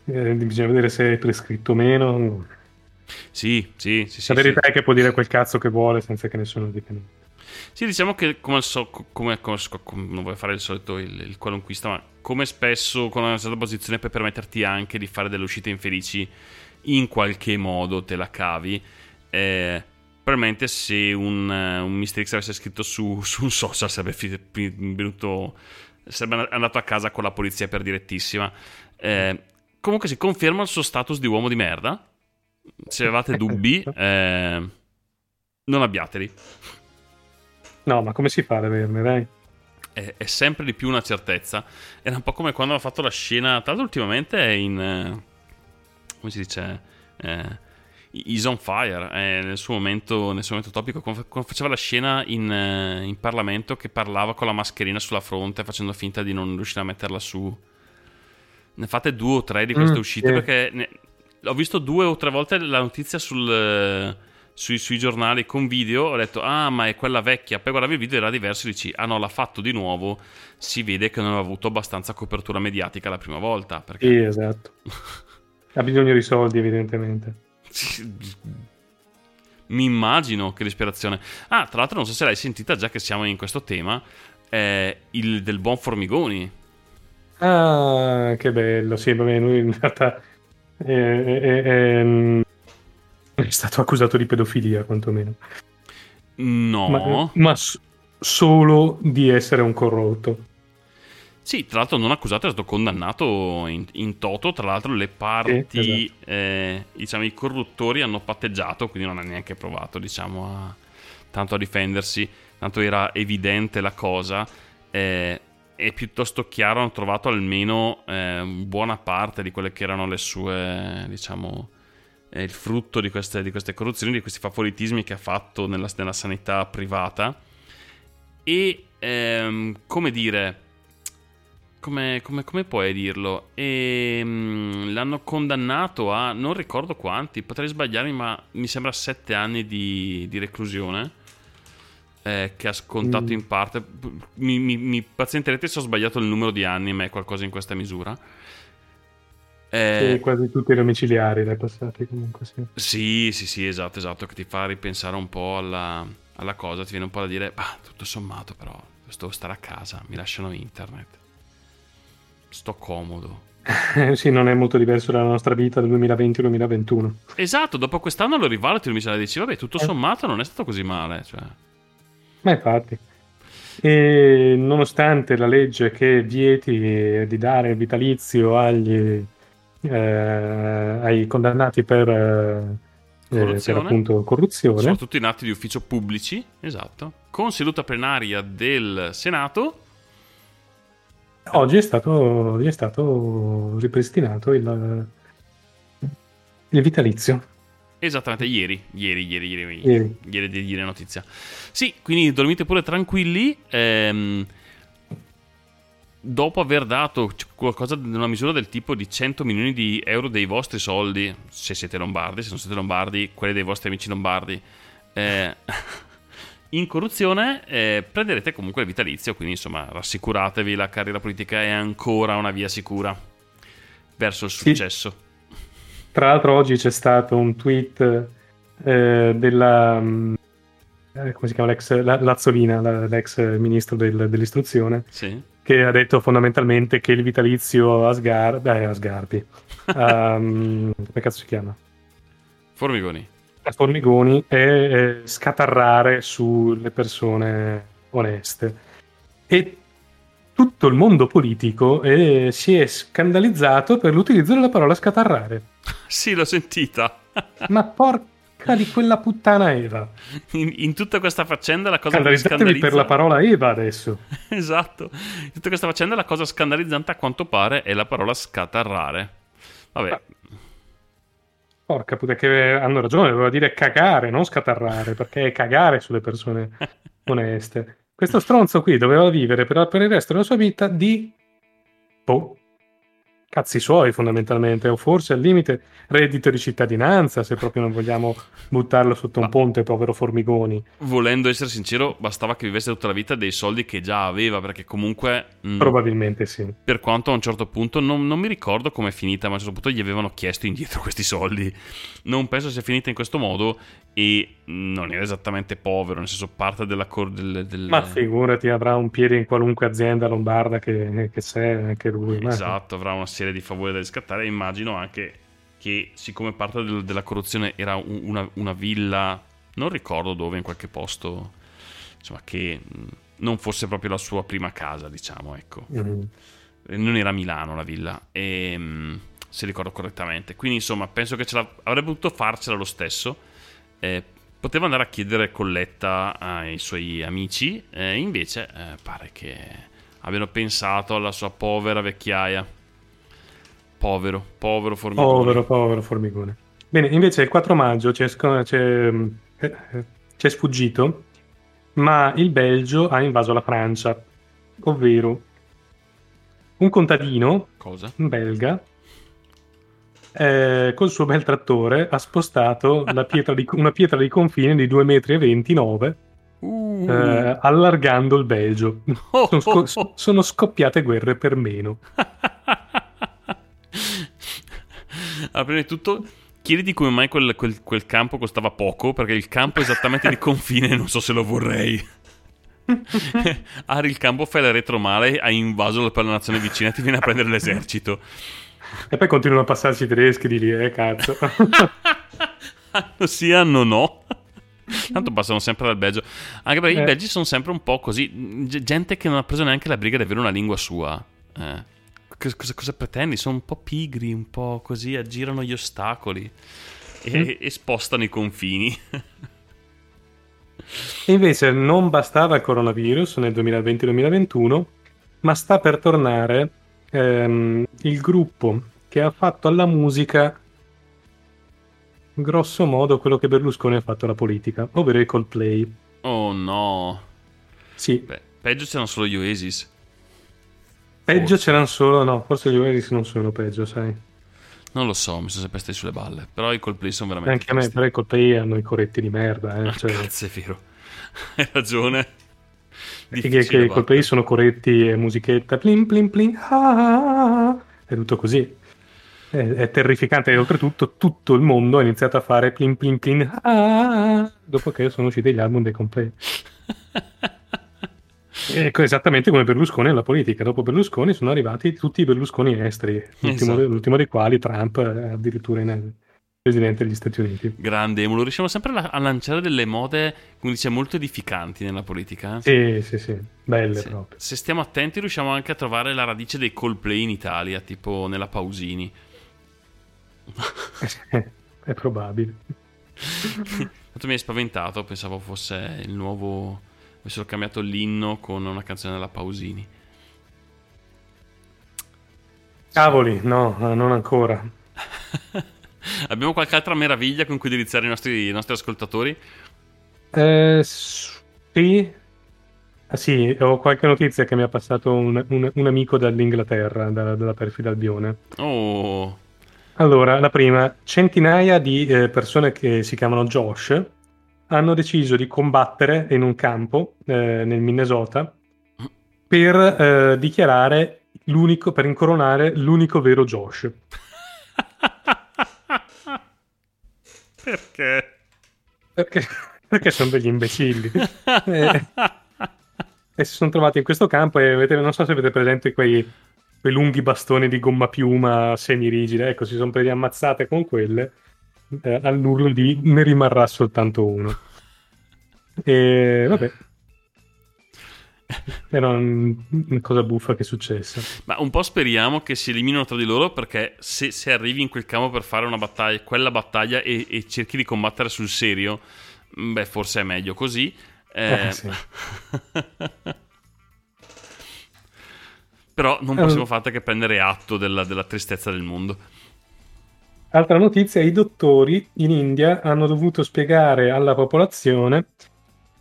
eh, bisogna vedere se è prescritto o meno. Sì, sì, sì. La verità sì. è che può dire quel cazzo che vuole senza che nessuno dica niente. Sì, diciamo che come, al so- come- come- come- non voglio fare il solito il, il qualunquista, ma come spesso con una certa posizione puoi permetterti anche di fare delle uscite infelici, in qualche modo te la cavi. Eh, probabilmente se un, eh, un Mr. X avesse scritto su, su un social sarebbe venuto sarebbe andato a casa con la polizia per direttissima. Eh, comunque si conferma il suo status di uomo di merda. Se avevate dubbi, eh, non abbiateli. No, ma come si fa ad averne, dai? è, è sempre di più una certezza. Era un po' come quando ha fatto la scena. Tra l'altro, ultimamente è in. eh, come si dice? Eh, is on fire. È nel suo momento, nel suo momento topico. Quando quando faceva la scena in, eh, in Parlamento che parlava con la mascherina sulla fronte, facendo finta di non riuscire a metterla su. Ne fate due o tre di queste Mm, uscite sì. perché ne- ho visto due o tre volte la notizia sul, eh, sui, sui giornali con video. Ho detto, ah, ma è quella vecchia. Poi guardavi il video, era diverso. Dici, ah no, l'ha fatto di nuovo. Si vede che non aveva avuto abbastanza copertura mediatica la prima volta. Perché Sì, esatto. Ha bisogno di soldi, evidentemente. Mi immagino che l'ispirazione. Ah, tra l'altro, non so se l'hai sentita già che siamo in questo tema. eh, il del buon Formigoni. Ah, che bello. Sì, vabbè, lui in realtà è, è- è- è stato accusato di pedofilia, quantomeno. No. Ma, ma s- solo di essere un corrotto. Sì, tra l'altro non accusato, è stato condannato in, in toto. Tra l'altro le parti, Sì, esatto. eh, diciamo, i corruttori hanno patteggiato, quindi non ha neanche provato, diciamo, a, tanto a difendersi. Tanto era evidente la cosa. eh, è piuttosto chiaro, hanno trovato almeno eh, buona parte di quelle che erano le sue, diciamo, eh, il frutto di queste, di queste corruzioni, di questi favoritismi che ha fatto nella, nella sanità privata. E, ehm, come dire, come, come- come puoi dirlo? Ehm, l'hanno condannato a, non ricordo quanti, potrei sbagliarmi, ma mi sembra sette anni di, di reclusione. eh, che ha scontato Mm. in parte. Mi, mi, mi pazienterete se ho sbagliato il numero di anni, ma è qualcosa in questa misura. Eh, quasi tutti i domiciliari dai passati, comunque sì. sì, sì, sì, esatto, esatto, che ti fa ripensare un po' alla, alla cosa, ti viene un po' da dire, bah, tutto sommato però, sto stare a casa, mi lasciano internet, sto comodo. Sì, non è molto diverso dalla nostra vita del 2020-2021. Esatto, dopo quest'anno lo rivaluti e mi sa dici, vabbè, tutto Eh. sommato non è stato così male, cioè... Ma infatti. E nonostante la legge che vieti di dare vitalizio agli, eh, ai condannati per, eh, eh, per Corruzione. appunto corruzione, soprattutto in atti di ufficio pubblici, esatto, con seduta plenaria del Senato, oggi è stato, è stato ripristinato il, il vitalizio. Esattamente, ieri, ieri, ieri, ieri, Ieri. ieri, ieri notizia. Sì, quindi dormite pure tranquilli. ehm, dopo aver dato qualcosa di una misura del tipo di 100 milioni di euro dei vostri soldi, se siete lombardi, se non siete lombardi, quelli dei vostri amici lombardi, eh, in corruzione, eh, prenderete comunque il vitalizio. Quindi, insomma, rassicuratevi, la carriera politica è ancora una via sicura verso il Sì. successo. Tra l'altro oggi c'è stato un tweet eh, della... mm, eh, come si chiama? L'ex, la- Lazzolina, la- l'ex ministro del- dell'istruzione, Sì. che ha detto fondamentalmente che il vitalizio a Sgarbi... Eh, a Sgarbi. um, come cazzo si chiama? Formigoni. A Formigoni è, eh, scatarrare sulle persone oneste. E tutto il mondo politico eh, si è scandalizzato per l'utilizzo della parola scatarrare. Sì, l'ho sentita. Ma porca di quella puttana Eva. In, in tutta questa faccenda la cosa che Scandalizzatevi scandalizza... per la parola Eva adesso. Esatto. In tutta questa faccenda la cosa scandalizzante a quanto pare è la parola scatarrare. Vabbè, Porca puttana, che hanno ragione, doveva dire cagare, non scatarrare, perché è cagare sulle persone oneste. Questo stronzo qui doveva vivere per, per il resto della sua vita di... Boh. Cazzi suoi, fondamentalmente, o forse al limite reddito di cittadinanza, se proprio non vogliamo buttarlo sotto un Ma- ponte, povero Formigoni. volendo essere sincero, bastava che vivesse tutta la vita dei soldi che già aveva, perché comunque, mh, Probabilmente sì. per quanto a un certo punto, non, non mi ricordo com'è finita, ma a un certo punto gli avevano chiesto indietro questi soldi. Non penso sia finita in questo modo e non era esattamente povero, nel senso parte della... Cor- del, del- Ma figurati, avrà un piede in qualunque azienda lombarda che, che c'è, anche lui. ma- Esatto, avrà una serie di favori da riscattare. Immagino anche che, siccome parte del- della corruzione era un- una, una villa, non ricordo dove, in qualche posto, insomma, che non fosse proprio la sua prima casa, diciamo, ecco. Mm. Eh, Non era Milano la villa, e, mh, se ricordo correttamente. Quindi, insomma, penso che avrebbe potuto farcela lo stesso. Eh, poteva andare a chiedere colletta ai suoi amici, eh, invece eh, pare che abbiano pensato alla sua povera vecchiaia. Povero, povero formigone. Povero, povero Formigone. Bene, invece il 4 maggio c'è, c'è, eh, eh, c'è sfuggito, ma il Belgio ha invaso la Francia, ovvero un contadino Cosa? belga eh, col suo bel trattore ha spostato la pietra di- una pietra di confine di 2,29 m Uh. eh, allargando il Belgio. Oh, Sono, sco- sono scoppiate guerre per meno. allora, prima di tutto, Chiediti come mai quel, quel- quel campo costava poco, perché il campo esattamente di confine non so se lo vorrei. Ari il campo, fai la retromale, hai invaso per la nazione vicina, ti viene a prendere l'esercito. E poi continuano a passarci i tedeschi di lì, eh, cazzo. Anno sì, anno no. Tanto passano sempre dal Belgio. Anche perché i Eh. belgi sono sempre un po' così. Gente che non ha preso neanche la briga di avere una lingua sua. Eh. Cosa, cosa- pretendi? Sono un po' pigri, un po' così, aggirano gli ostacoli e, e spostano i confini. E invece non bastava il coronavirus nel 2020-2021, ma sta per tornare ehm, il gruppo che ha fatto alla musica grosso modo quello che Berlusconi ha fatto alla politica, ovvero i Coldplay. Oh no. Sì, Beh, peggio c'erano solo gli Oasis. Peggio forse. c'erano solo, no, forse gli Oasis non sono peggio, sai. Non lo so, mi sono sempre stati sulle balle. Però i Coldplay sono veramente. Anche a me, però i Coldplay hanno i corretti di merda, eh, Ah, cioè, Cazzo, è vero. Hai ragione. che, che i battere. sono corretti e musichetta, plin plin plin, ah, ah, è tutto così. È, è terrificante e oltretutto tutto il mondo ha iniziato a fare plin, ah, ah, ah, dopo che sono usciti gli album dei Coldplay. Ecco, esattamente come Berlusconi nella politica. Dopo Berlusconi sono arrivati tutti i Berlusconi esteri, l'ultimo, Esatto. l'ultimo dei quali Trump, eh, addirittura in presidente degli Stati Uniti. Grande emulo, riusciamo sempre a lanciare delle mode, come dice, molto edificanti nella politica. Sì, eh? sì, sì, belle Sì. proprio. Se stiamo attenti riusciamo anche a trovare la radice dei Coldplay in Italia, tipo nella Pausini. È probabile. Tanto mi hai spaventato, pensavo fosse il nuovo... avessero cambiato l'inno con una canzone della Pausini. Cavoli, no, eh, non ancora. Abbiamo qualche altra meraviglia con cui deliziare i nostri, i nostri ascoltatori? Eh, sì. Ah, sì, ho qualche notizia che mi ha passato un, un- un amico dall'Inghilterra, dalla, dalla perfida Albione. Oh, Allora, la prima, centinaia di eh, persone che si chiamano Josh hanno deciso di combattere in un campo eh, nel Minnesota per eh, dichiarare l'unico, per incoronare l'unico vero Josh. perché? Perché, perché sono degli imbecilli. Eh, e si sono trovati in questo campo e avete- non so se avete presente quei, quei lunghi bastoni di gomma piuma semirigide. Ecco, si sono presi ammazzate con quelle eh, all'urlo di ne rimarrà soltanto uno. E vabbè. Era un- una cosa buffa che è successa. Ma un po' speriamo che si eliminino tra di loro perché se, se arrivi in quel campo per fare una battaglia, quella battaglia e, e cerchi di combattere sul serio, mm, beh, forse è meglio così. Eh, Eh, sì. Però non possiamo fare altro che prendere atto della, della tristezza del mondo. Altra notizia, i dottori in India hanno dovuto spiegare alla popolazione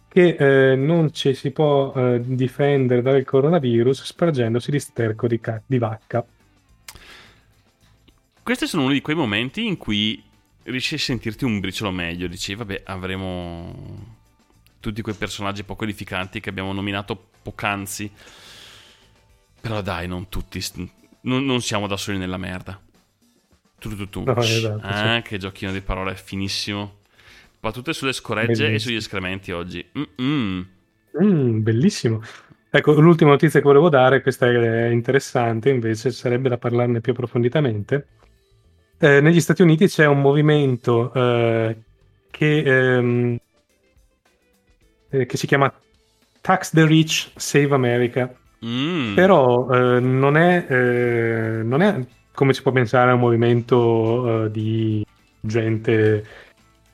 che eh, non ci si può eh, difendere dal coronavirus spargendosi di sterco di, ca- di vacca. Questi sono uno di quei momenti in cui riesci a sentirti un briciolo meglio. Dici, vabbè, avremo tutti quei personaggi poco edificanti che abbiamo nominato poc'anzi. Però dai, non tutti. Non, non siamo da soli nella merda. Tu, tu, tu. No, esatto, ah, sì. che giochino di parole, finissimo. Battute sulle scoregge e Bellissimo. sugli escrementi oggi. Mm, bellissimo. Ecco, l'ultima notizia che volevo dare, questa è interessante, invece sarebbe da parlarne più approfonditamente. Eh, negli Stati Uniti c'è un movimento eh, che, ehm, eh, che si chiama Tax the Rich, Save America. Mm. Però eh, non, è, eh, non è come si può pensare un movimento eh, di gente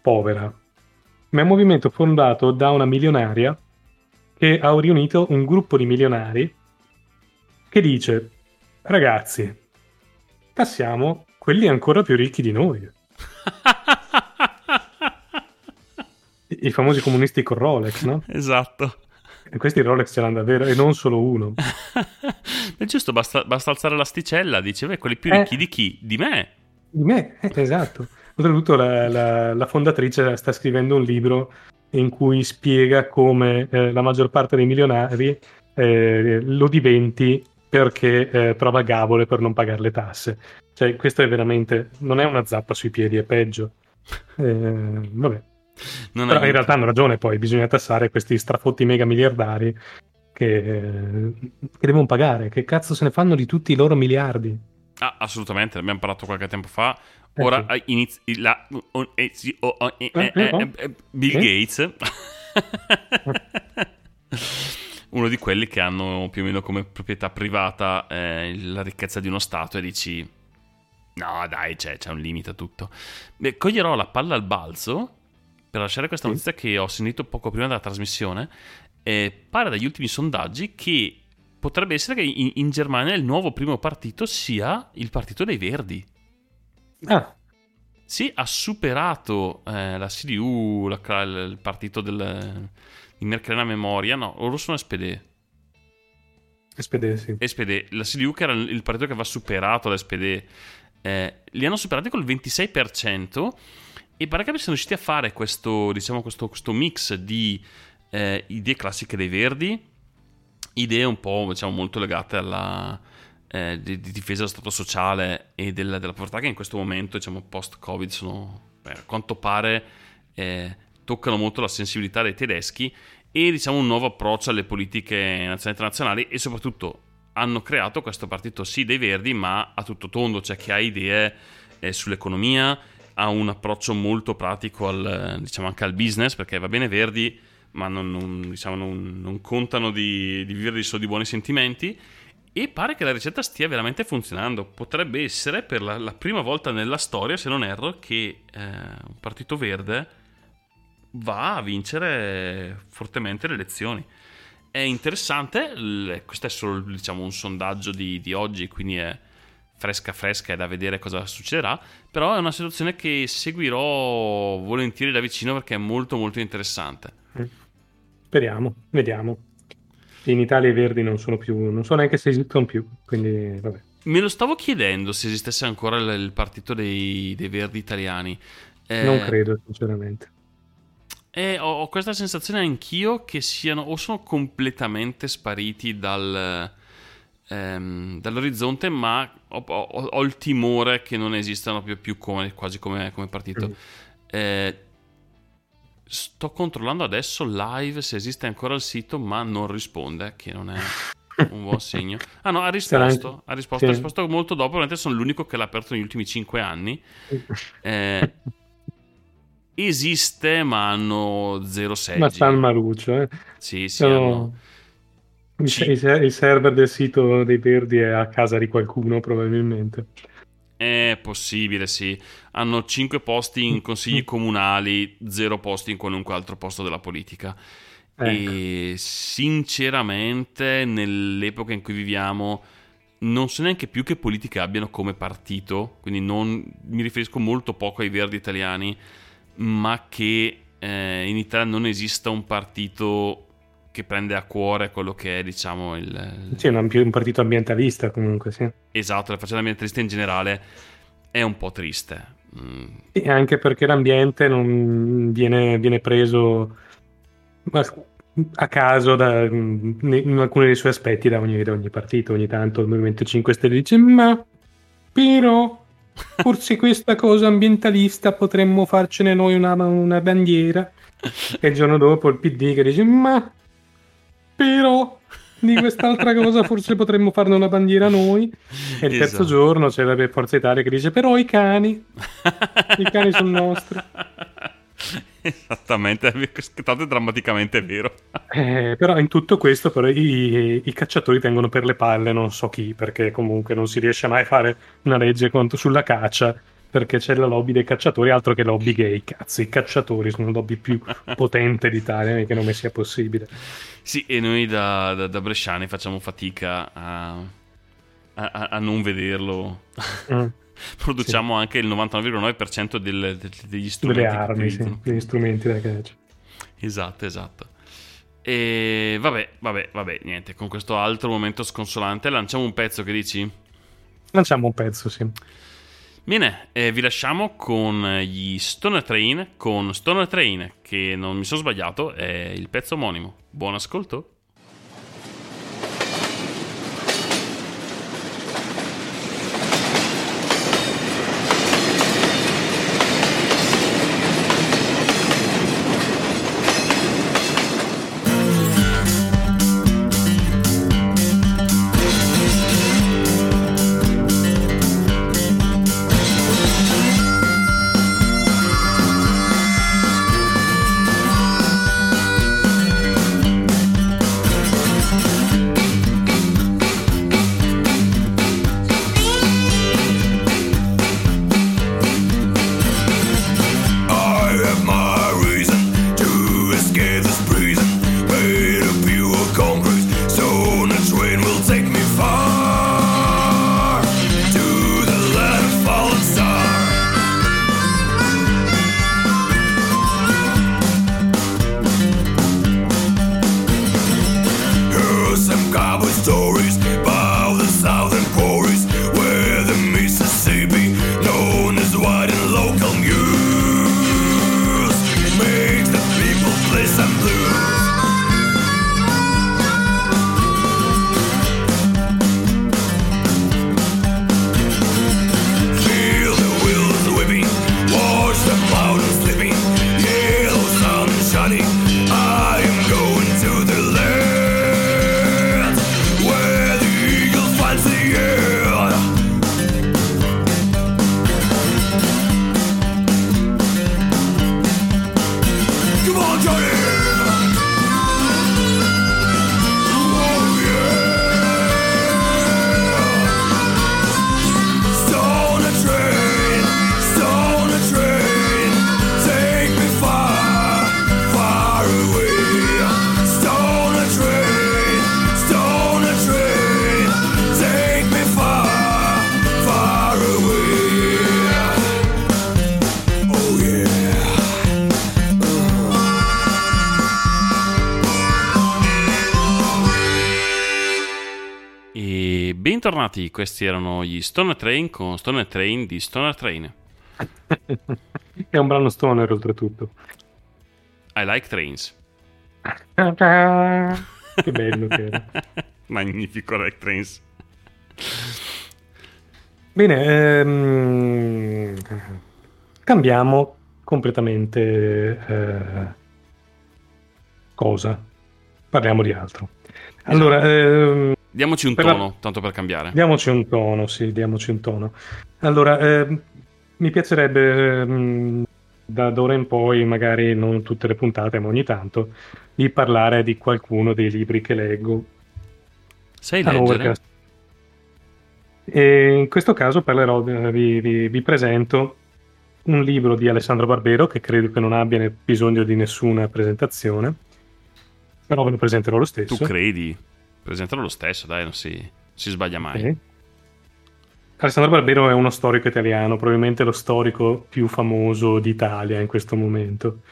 povera, ma è un movimento fondato da una milionaria che ha riunito un gruppo di milionari che dice: Ragazzi, tassiamo quelli ancora più ricchi di noi. I famosi comunisti con Rolex, no? esatto. E questi Rolex ce l'hanno davvero, e non solo uno. È giusto, basta, basta alzare l'asticella. Dice, beh, quelli più Eh. ricchi di chi? Di me. Di me, eh, esatto. Oltretutto la, la- la fondatrice sta scrivendo un libro in cui spiega come eh, la maggior parte dei milionari eh, lo diventi perché eh, trova gavole per non pagare le tasse. Cioè, questo è veramente. Non è una zappa sui piedi, è peggio. Eh, vabbè. Non Però in realtà hanno ragione, poi bisogna tassare questi strafotti mega miliardari che, che devono pagare. Che cazzo se ne fanno di tutti i loro miliardi? Ah, assolutamente, l'abbiamo parlato qualche tempo fa. Ora la oh, eh, oh, oh, eh, Eh, Bill. Gates. Uno di quelli che hanno più o meno come proprietà privata eh, la ricchezza di uno Stato e dici no dai c'è, c'è un limite a tutto. Beh, coglierò la palla al balzo lasciare questa Sì. notizia che ho sentito poco prima della trasmissione. Eh, pare dagli ultimi sondaggi che potrebbe essere che in, in Germania il nuovo primo partito sia il partito dei Verdi. Ah, Sì, ha superato eh, la CDU, la- il partito del, di Merkel a memoria. No, loro sono SPD. SPD, sì. SPD, la CDU che era il il partito che aveva superato l'SPD, eh, li hanno superati col 26% e pare che siano riusciti a fare questo, diciamo, questo, questo mix di eh, idee classiche dei Verdi, idee un po' diciamo, molto legate alla eh, di, di difesa dello Stato sociale e del- della povertà che in questo momento, diciamo, post-Covid sono, beh, a quanto pare, eh, toccano molto la sensibilità dei tedeschi e diciamo un nuovo approccio alle politiche nazionali e internazionali e soprattutto hanno creato questo partito sì dei verdi ma a tutto tondo, cioè che ha idee eh, sull'economia, ha un approccio molto pratico al, diciamo anche al business perché va bene verdi ma non, non, diciamo, non, non contano di, di vivere solo di buoni sentimenti e pare che la ricetta stia veramente funzionando. Potrebbe essere per la, la prima volta nella storia, se non erro, che eh, un partito verde va a vincere fortemente le elezioni. È interessante, questo è solo diciamo, un sondaggio di, di oggi, quindi è fresca fresca, è da vedere cosa succederà, però è una situazione che seguirò volentieri da vicino perché è molto molto interessante. Speriamo, vediamo. In Italia i verdi non sono più, non so neanche se esistono più, quindi vabbè. Me lo stavo chiedendo se esistesse ancora il, partito dei, dei verdi italiani. Eh, Non credo, sinceramente. E ho, ho questa sensazione anch'io che siano o sono completamente spariti dal, ehm, dall'orizzonte, ma ho, ho- ho il timore che non esistano più, più come, quasi come, come partito. Mm. Eh, sto controllando adesso live se esiste ancora il sito, ma non risponde, che non è un buon segno. Ah no, ha risposto, ha risposto, sì. ha risposto molto dopo, probabilmente sono l'unico che l'ha aperto negli ultimi 5 anni. Eh, esiste, ma hanno zero seggi. Ma San Maruccio, eh. Sì, sì, Sono- hanno- Il, Sì. il ser- il server del sito dei verdi è a casa di qualcuno, probabilmente. È possibile, sì. Hanno 5 posti in consigli comunali, 0 posti in qualunque altro posto della politica. Ecco. E sinceramente, nell'epoca in cui viviamo, non so neanche più che politica abbiano come partito. Quindi non, mi riferisco molto poco ai verdi italiani, ma che eh, in Italia non esista un partito che prende a cuore quello che è, diciamo, il, Sì, è un, un partito ambientalista comunque, sì. Esatto, la faccenda ambientalista in generale è un po' triste. Mm, E anche perché l'ambiente non viene, viene preso a caso da- in alcuni dei suoi aspetti da ogni, da ogni partito. Ogni tanto il Movimento 5 Stelle dice: Ma però forse questa cosa ambientalista potremmo farcene noi una, una bandiera. E il giorno dopo il PD che dice: Ma però di quest'altra cosa forse potremmo farne una bandiera noi. E il terzo Esatto. giorno c'è la Forza Italia che dice: Però i cani. I cani sono nostri. Esattamente, tanto è drammaticamente vero. Eh, però in tutto questo però i, i cacciatori tengono per le palle non so chi, perché comunque non si riesce mai a fare una legge sulla caccia, perché c'è la lobby dei cacciatori, altro che lobby gay. Cazzo, i cacciatori sono la lobby più potente d'Italia, che non mi sia possibile. Sì, e noi da, da- da bresciani facciamo fatica a, a- a- non vederlo. Mm. Produciamo anche il 99,9% del- del- degli strumenti. Delle armi, sì, degli strumenti da caccia. Esatto, esatto. E vabbè, vabbè, vabbè, niente, con questo altro momento sconsolante lanciamo un pezzo che dici? Lanciamo un pezzo, sì. Bene, eh, vi lasciamo con gli Stoner Train, con Stoner Train, che non mi sono sbagliato, è il pezzo omonimo. Buon ascolto. Bentornati, questi erano gli Stoner Train con Stoner Train di Stoner Train. È un brano stoner oltretutto. I like trains. che bello che era. Magnifico I like trains. Bene, ehm, cambiamo completamente eh, cosa. Parliamo di altro. Allora, ehm, Diamoci un Per la- tono, tanto per cambiare. diamoci un tono, sì, diamoci un tono. Allora, ehm, mi piacerebbe ehm, da d'ora in poi, magari non tutte le puntate, ma ogni tanto, di parlare di qualcuno dei libri che leggo. Sai Ah, leggere? E in questo caso parlerò, eh, vi, vi- vi presento un libro di Alessandro Barbero che credo che non abbia bisogno di nessuna presentazione, però ve lo presenterò lo stesso. Tu credi? Presentalo lo stesso, dai, non si, si sbaglia mai. Ok. Alessandro Barbero è uno storico italiano, probabilmente lo storico più famoso d'Italia in questo momento.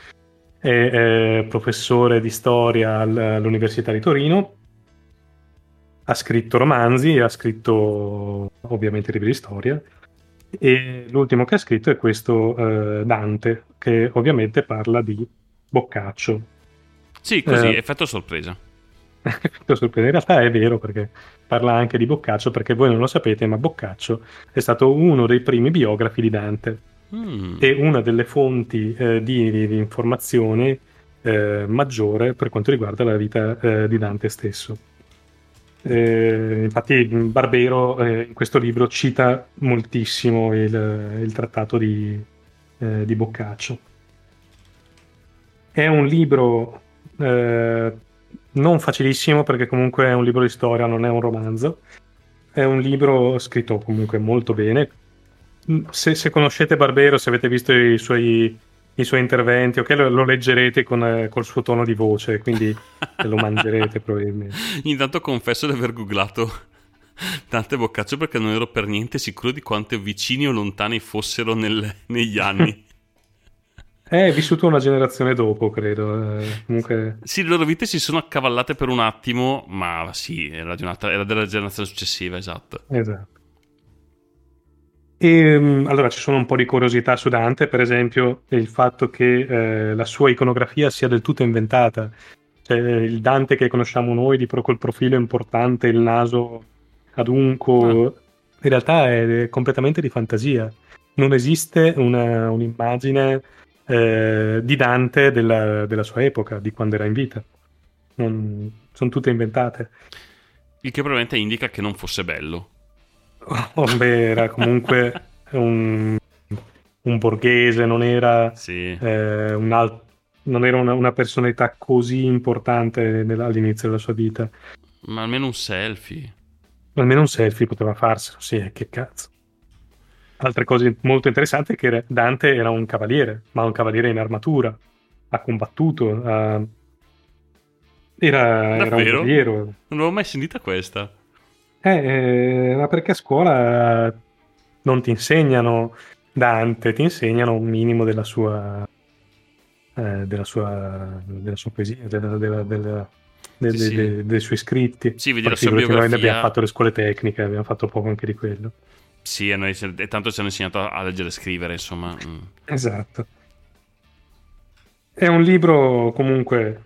È, eh, professore di storia al- all'Università di Torino, ha scritto romanzi, ha scritto ovviamente libri di storia e l'ultimo che ha scritto è questo eh, Dante, che ovviamente parla di Boccaccio. Sì, così, Eh. effetto sorpresa. Sorpresa. In realtà è vero perché parla anche di Boccaccio, perché voi non lo sapete, ma Boccaccio è stato uno dei primi biografi di Dante Mm. e una delle fonti eh, di, di- di informazione eh, maggiore per quanto riguarda la vita eh, di Dante stesso. Eh, infatti Barbero eh, in questo libro cita moltissimo il, il trattato di, eh, di Boccaccio. È un libro eh, non facilissimo perché comunque è un libro di storia, non è un romanzo. È un libro scritto comunque molto bene. Se, se conoscete Barbero, se avete visto i suoi, i suoi interventi, ok, lo, lo leggerete con, eh, col suo tono di voce, quindi lo mangerete probabilmente. Intanto confesso di aver googlato Dante Boccaccio perché non ero per niente sicuro di quanto vicini o lontani fossero nel- negli anni. È vissuto una generazione dopo, credo. eh, comunque, Sì, le loro vite si sono accavallate per un attimo, ma sì, era, di un'altra- era della generazione successiva, esatto. esatto. E, mm, allora ci sono un po' di curiosità su Dante, per esempio il fatto che eh, la sua iconografia sia del tutto inventata. Cioè, il Dante che conosciamo noi, di pro- col profilo importante, il naso adunco, in realtà è completamente di fantasia. Non esiste una- un'immagine eh, di Dante della, della sua epoca, di quando era in vita. Non- sono tutte inventate. Il che probabilmente indica che non fosse bello. Oh, beh, era comunque un, un borghese, non era, Sì. eh, un al- non era una, una personalità così importante nel- all'inizio della sua vita. Ma almeno un selfie. Almeno un selfie poteva farselo, sì, eh, che cazzo. Altre cose molto interessanti è che Dante era un cavaliere, ma un cavaliere in armatura. Ha combattuto, ha- era, era un Davvero? guerriero. Non l'avevo mai sentita questa. Eh, eh, ma perché a scuola non ti insegnano Dante, ti insegnano un minimo della sua, eh, della sua, della sua poesia, della- della- della- de- Sì, de- sì. de- dei suoi scritti. Sì, vedi la sua noi biografia. abbiamo fatto le scuole tecniche, abbiamo fatto poco anche di quello. Sì, e, noi, e tanto ci hanno insegnato a leggere e scrivere, insomma. Mm. Esatto. È un libro comunque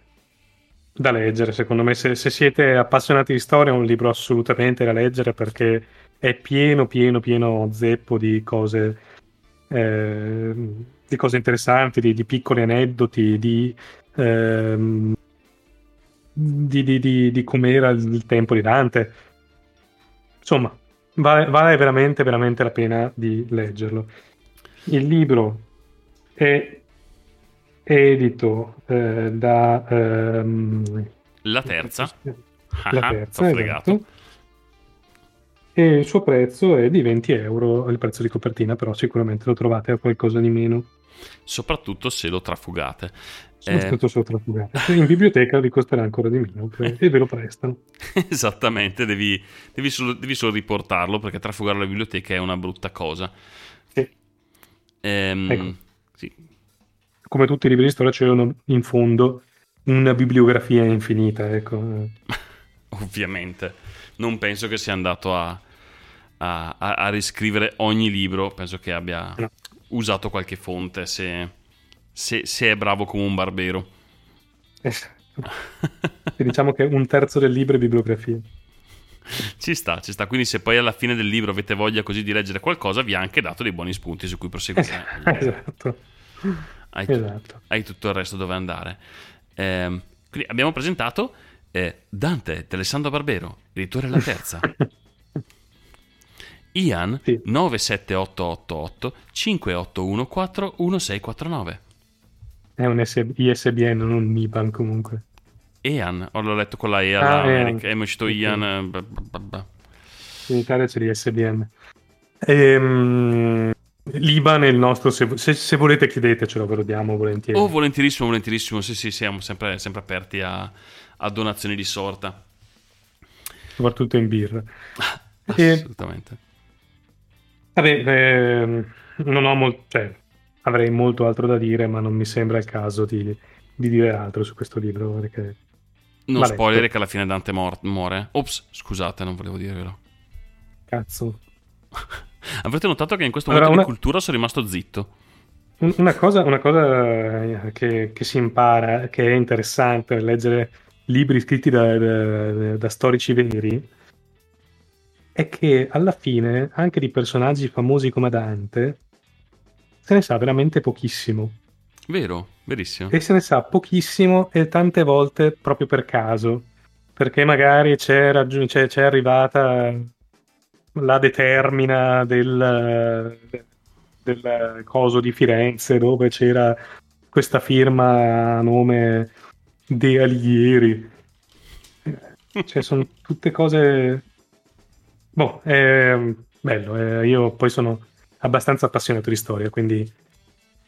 da leggere, secondo me. Se, se siete appassionati di storia, è un libro assolutamente da leggere perché è pieno, pieno, pieno zeppo di cose, eh, di cose interessanti, di, di piccoli aneddoti, di, ehm, di, di, di, di com'era il tempo di Dante. Insomma, vale, vale veramente, veramente la pena di leggerlo. Il libro è edito eh, da ehm, La terza. la Ah, terza, t'ho fregato. esatto. E il suo prezzo è di 20 euro, il prezzo di copertina, però sicuramente lo trovate a qualcosa di meno. Soprattutto se lo trafugate. Sono Eh, stato sottrafugato. In biblioteca vi costerà ancora di meno e ve lo prestano. Esattamente, devi, devi solo, devi solo riportarlo perché trafugare la biblioteca è una brutta cosa. Sì. Ehm, Ecco. sì. Come tutti i libri di storia c'erano in fondo una bibliografia infinita, ecco. Ovviamente. Non penso che sia andato a, a, a- a riscrivere ogni libro, penso che abbia No. usato qualche fonte se, se- se è bravo come un barbero. E diciamo che un terzo del libro è bibliografia. Ci sta, ci sta. Quindi se poi alla fine del libro avete voglia così di leggere qualcosa, vi ha anche dato dei buoni spunti su cui proseguire. Esatto. Hai, Esatto. hai tutto il resto dove andare. Ehm, quindi abbiamo presentato eh, Dante di Alessandro Barbero, editore La Terza. Ian Sì. 97888 5814 1649. È un S- ISBN, non un IBAN comunque. Ian, oh, l'ho letto con la E Ah, all'America, Ian. è uscito. Ian. eh, In Italia c'è l'ISBN. Ehm, L'IBAN è il nostro, se, se- se volete chiedetecelo, ve lo diamo volentieri. Oh, volentierissimo, volentierissimo. Sì, sì, siamo sempre, sempre aperti a, a donazioni di sorta. Soprattutto in birra. E- Assolutamente. Vabbè, ehm, non ho molto, cioè, avrei molto altro da dire, ma non mi sembra il caso di, di dire altro su questo libro. Perché... Non Vabbè, spoiler che alla fine Dante mor- muore. Ops, scusate, non volevo dirvelo. Cazzo. Avrete notato che in questo Allora, momento una- di cultura sono rimasto zitto. Un- Una cosa, una cosa eh, che, che si impara, che è interessante leggere libri scritti da, da- da storici veri, è che alla fine, anche di personaggi famosi come Dante, se ne sa veramente pochissimo. Vero, verissimo. E se ne sa pochissimo e tante volte proprio per caso, perché magari c'è, raggiun- c'è- c'è arrivata la determina del, del coso di Firenze dove c'era questa firma a nome De Alighieri. Cioè, sono tutte cose... Boh, è bello. eh, io poi sono abbastanza appassionato di storia, quindi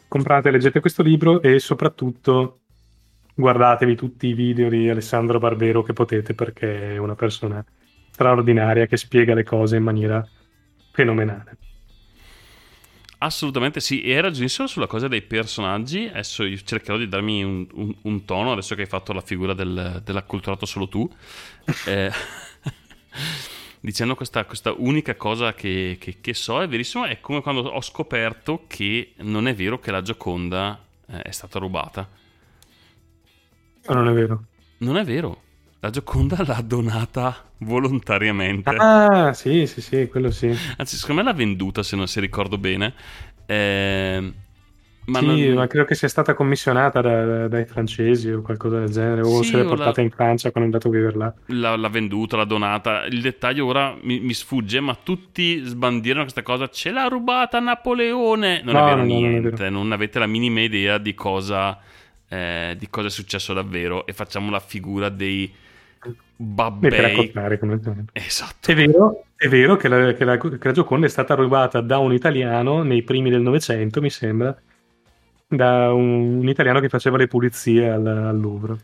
comprate leggete questo libro e soprattutto guardatevi tutti i video di Alessandro Barbero che potete perché è una persona straordinaria che spiega le cose in maniera fenomenale. Assolutamente sì, e hai ragionissimo sulla cosa dei personaggi. Adesso io cercherò di darmi un, un- un tono, adesso che hai fatto la figura del, dell'acculturato solo tu. Eh, dicendo questa, questa unica cosa che, che- che so, è verissimo, è come quando ho scoperto che non è vero che la Gioconda eh, è stata rubata. Ma non è vero. Non è vero, la Gioconda l'ha donata volontariamente. Ah, sì, sì, sì, quello sì. Anzi, secondo me l'ha venduta, se non si ricordo bene. Eh, ma sì, non- ma credo che sia stata commissionata da- dai francesi o qualcosa del genere, o Sì, se l'è portata la- in Francia quando è andato a vivere là. l'ha, l'ha venduta, l'ha donata. Il dettaglio ora mi, mi sfugge, ma tutti sbandirono questa cosa. Ce l'ha rubata Napoleone. Non No, è vero no, no, non è niente, vero. non avete la minima idea di cosa, eh, di cosa è successo davvero. E facciamo la figura dei babbei. Esatto. È vero, è vero che, la, che la- che la Gioconda è stata rubata da un italiano nei primi del Novecento, mi sembra, da un, un italiano che faceva le pulizie al, al Louvre.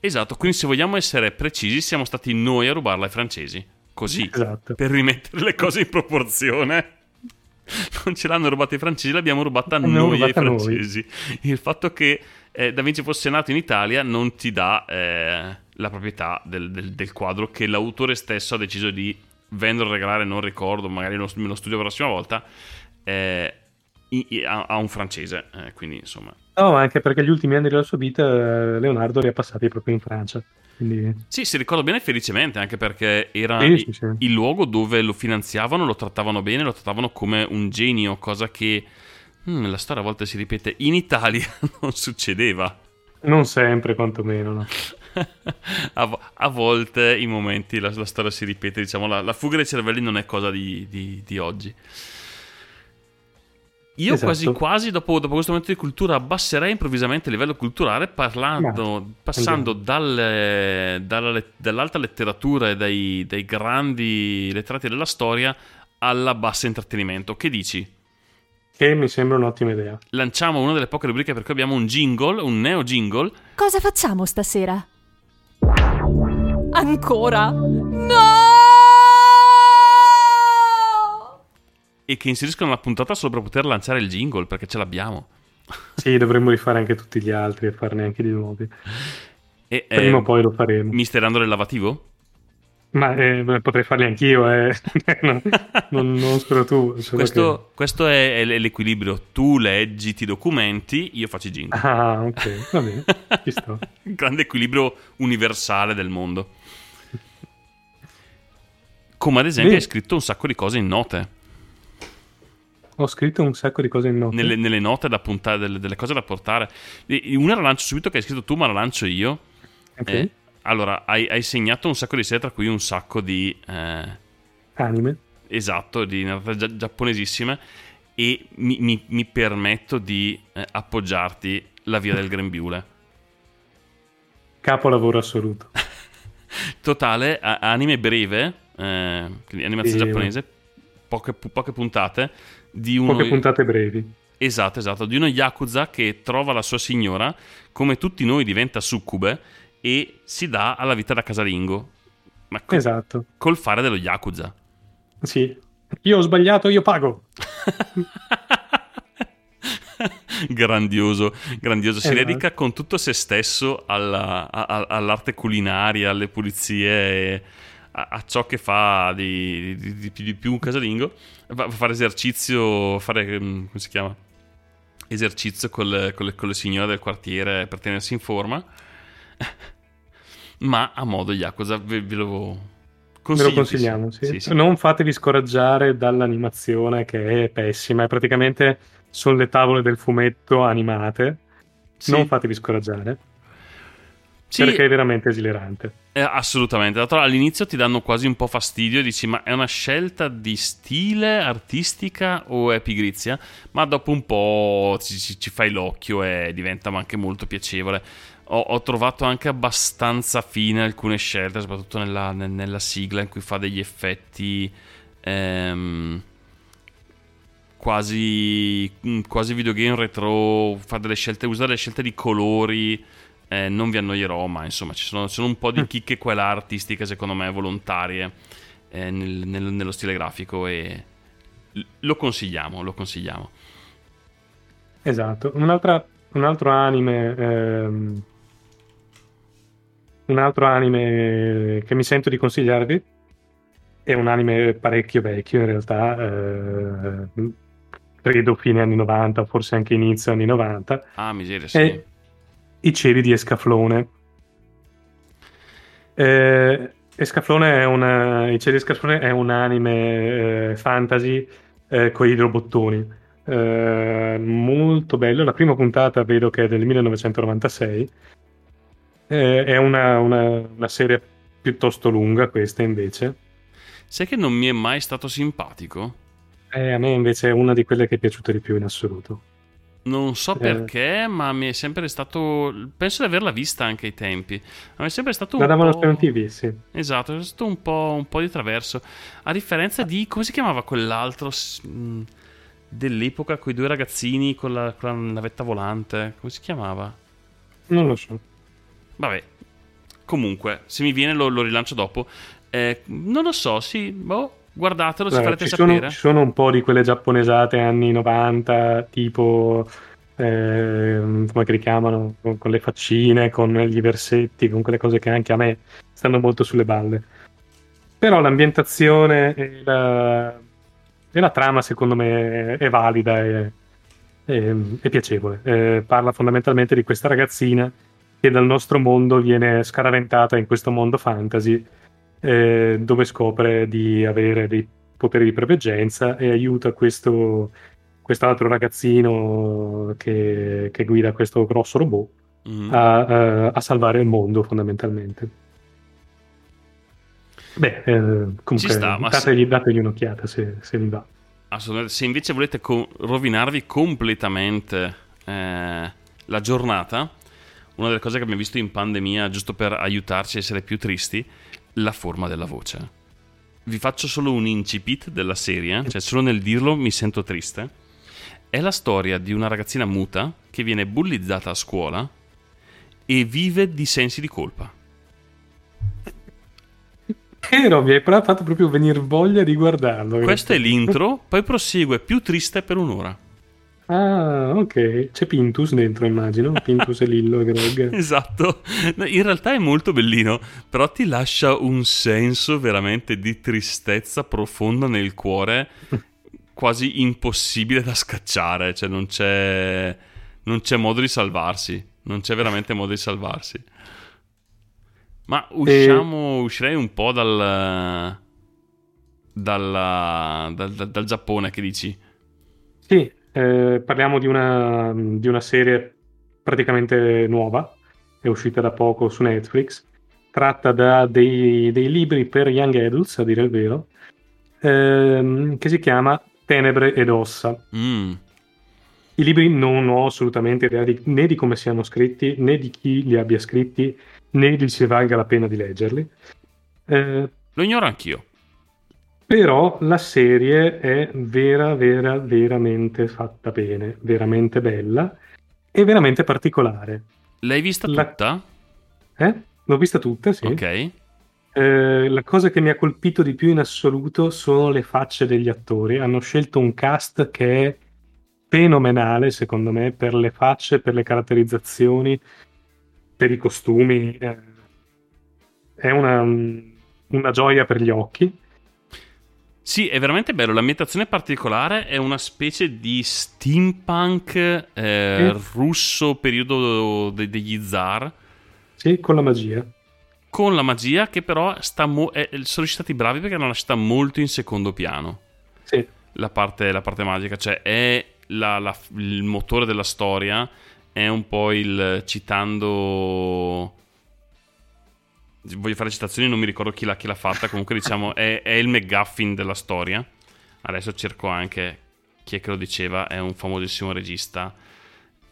Esatto, quindi se vogliamo essere precisi, siamo stati noi a rubarla ai francesi. Così, Esatto. per rimettere le cose in proporzione. Non ce l'hanno rubata i francesi, l'abbiamo rubata L'abbiamo noi ai rubata noi. francesi. Il fatto che eh, Da Vinci fosse nato in Italia non ti dà eh, la proprietà del, del- del quadro che l'autore stesso ha deciso di vendere o regalare, non ricordo, magari lo, me lo studio la prossima volta, eh, a, a un francese. Eh, quindi insomma, No, anche perché gli ultimi anni della sua vita eh, Leonardo li ha passati proprio in Francia. Quindi Sì, si ricorda bene felicemente, anche perché era Sì, i- sì, sì. il luogo dove lo finanziavano, lo trattavano bene, lo trattavano come un genio, cosa che mm, la storia a volte si ripete. In Italia non succedeva. non sempre, quantomeno. No? a, a volte in momenti la, la storia si ripete, diciamo, la, la fuga dei cervelli non è cosa di, di- di oggi. Io Esatto. quasi quasi dopo, dopo questo momento di cultura abbasserei improvvisamente il livello culturale parlando, Ma- passando dalle- dalla dall'alta letteratura e dai, dai grandi letterati della storia alla bassa intrattenimento. Che dici? Che mi sembra un'ottima idea. Lanciamo una delle poche rubriche perché abbiamo un jingle, un neo jingle. Cosa facciamo stasera? Ancora? E che inseriscono la puntata solo per poter lanciare il jingle perché ce l'abbiamo. Sì, dovremmo rifare anche tutti gli altri e farne anche di nuovi. E, Prima eh, o poi lo faremo. Mister Andro il lavativo? Ma eh, potrei farli anch'io, eh. non, non, non solo tu. Questo, questo è, è l'equilibrio. Tu leggi, ti documenti, io faccio i che- jingle. Ah, ok, va bene, ci sto. Grande equilibrio universale del mondo. Come ad esempio Bene. hai scritto un sacco di cose in note. Ho scritto un sacco di cose in note. Nelle, nelle note da puntare, delle, delle cose da portare. E- Una la lancio subito che hai scritto tu, ma la lancio io. Ok. Eh, allora, hai, hai segnato un sacco di serie, tra cui un sacco di... eh, Anime. esatto, di narrative gia- giapponesissime. E mi, mi- mi permetto di eh, appoggiarti la via del grembiule. Capolavoro assoluto. Totale, a- anime breve, eh, quindi animazione Sì. giapponese, poche, poche puntate di uno... Poche puntate brevi. Esatto, esatto, di uno Yakuza che trova la sua signora, come tutti noi diventa succube e si dà alla vita da casalingo. Ma co- Esatto. col fare dello Yakuza. Sì. Io ho sbagliato, io pago. grandioso, grandioso. Si Esatto. dedica con tutto se stesso alla- a- a- all'arte culinaria, alle pulizie, e a, a ciò che fa di, di- di- di più un casalingo. Va a fare esercizio, fare, mm, come si chiama? Esercizio con le, con le- signore del quartiere per tenersi in forma. Ma a modo Yakuza, ve, ve lo Ve lo consigliamo, sì. Non fatevi scoraggiare dall'animazione che è pessima. È praticamente sono le tavole del fumetto animate. Sì. Non fatevi scoraggiare. Sì, Perché è veramente esilerante. Eh, assolutamente. L'altro all'inizio ti danno quasi un po' fastidio, dici ma è una scelta di stile artistica o è pigrizia? Ma dopo un po' ci, ci- ci fai l'occhio e diventa anche molto piacevole. Ho, ho trovato anche abbastanza fine alcune scelte, soprattutto nella, nel- nella sigla in cui fa degli effetti ehm, quasi, mm, quasi videogame retro, fa delle scelte, usa delle scelte di colori. Eh, non vi annoierò, ma insomma ci sono, ci sono un po' di chicche qua e là artistiche, secondo me, volontarie eh, nel- nel- nello stile grafico e lo consigliamo, lo consigliamo. Esatto. Un'altra- un altro anime. ehm, un altro anime che mi sento di consigliarvi è un anime parecchio vecchio in realtà. eh, credo fine anni 90, forse anche inizio anni 90. Ah, miseria, sì. È I cieli di Escaflone. Eh, Escaflone è una, I cieli di Escaflone è un anime eh, fantasy con i robottoni. Eh, molto bello. La prima puntata vedo che è del 1996. Eh, è una, una- una serie piuttosto lunga, questa invece. Sai che non mi è mai stato simpatico? Eh, a me invece è una di quelle che è piaciuta di più in assoluto. Non so perché, ma mi è sempre stato. Penso di averla vista anche ai tempi. Ma mi è sempre stato un La davano po'. MTV, sì. Esatto, è stato un po', un po' di traverso. A differenza di. come si chiamava quell'altro mh, dell'epoca con i due ragazzini con la, con la navetta volante? Come si chiamava? Non lo so. Vabbè. Comunque, se mi viene lo, lo rilancio dopo. Eh, non lo so, sì, boh, guardatelo, ci Guarda, farete ci, sono, sapere. ci sono un po' di quelle giapponesate anni 90, tipo ehm, come che li chiamano, con, con le faccine, con gli versetti, con quelle cose che anche a me stanno molto sulle balle. Però l'ambientazione e la, e la trama, secondo me, è valida e è, è piacevole. Eh, parla fondamentalmente di questa ragazzina che dal nostro mondo viene scaraventata in questo mondo fantasy eh, dove scopre di avere dei poteri di preveggenza e aiuta questo quest'altro ragazzino che, che guida questo grosso robot Mhm. a, a- a salvare il mondo fondamentalmente. Beh, eh, comunque sta, dategli, dategli un'occhiata se, se vi va. Assolutamente. Se invece volete co- rovinarvi completamente eh, la giornata, una delle cose che abbiamo visto in pandemia, giusto per aiutarci a essere più tristi, la forma della voce. Vi faccio solo un incipit della serie, cioè solo nel dirlo mi sento triste. È la storia di una ragazzina muta che viene bullizzata a scuola e vive di sensi di colpa. Però mi hai fatto proprio venire voglia di guardarlo. Questo è l'intro, poi prosegue più triste per un'ora. Ah, ok. C'è Pintus dentro, immagino. Pintus e Lillo e Greg. Esatto, in realtà è molto bellino, però ti lascia un senso veramente di tristezza profonda nel cuore, quasi impossibile da scacciare, cioè non c'è, non c'è modo di salvarsi, non c'è veramente modo di salvarsi. Ma usciamo, uscirei un po' dal, dal, dal- dal Giappone, che dici? Sì, eh, parliamo di una, di una serie praticamente nuova, è uscita da poco su Netflix, tratta da dei, dei libri per young adults, a dire il vero, ehm, che si chiama Tenebre ed ossa. Mm, I libri non ho assolutamente idea di- né di come siano scritti, né di chi li abbia scritti, né di se valga la pena di leggerli. Eh, lo ignoro anch'io. Però la serie è vera, vera, veramente fatta bene, veramente bella e veramente particolare. L'hai vista La- tutta? Eh? L'ho vista tutta, sì. Ok. Eh, la cosa che mi ha colpito di più in assoluto sono le facce degli attori. Hanno scelto un cast che è fenomenale, secondo me, per le facce, per le caratterizzazioni, per i costumi. Eh, è una, una gioia per gli occhi. Sì, è veramente bello. L'ambientazione particolare è una specie di steampunk eh, Sì. russo periodo de- degli zar. Sì, con la magia. Con la magia che però sta mo- eh, sono stati bravi perché l'hanno lasciata molto in secondo piano. Sì. La parte, la parte magica, cioè è la- la- il motore della storia, è un po' il citando. Voglio fare citazioni, non mi ricordo chi l'ha, chi l'ha fatta. Comunque, diciamo, è, è il McGuffin della storia. Adesso cerco anche chi è che lo diceva. È un famosissimo regista.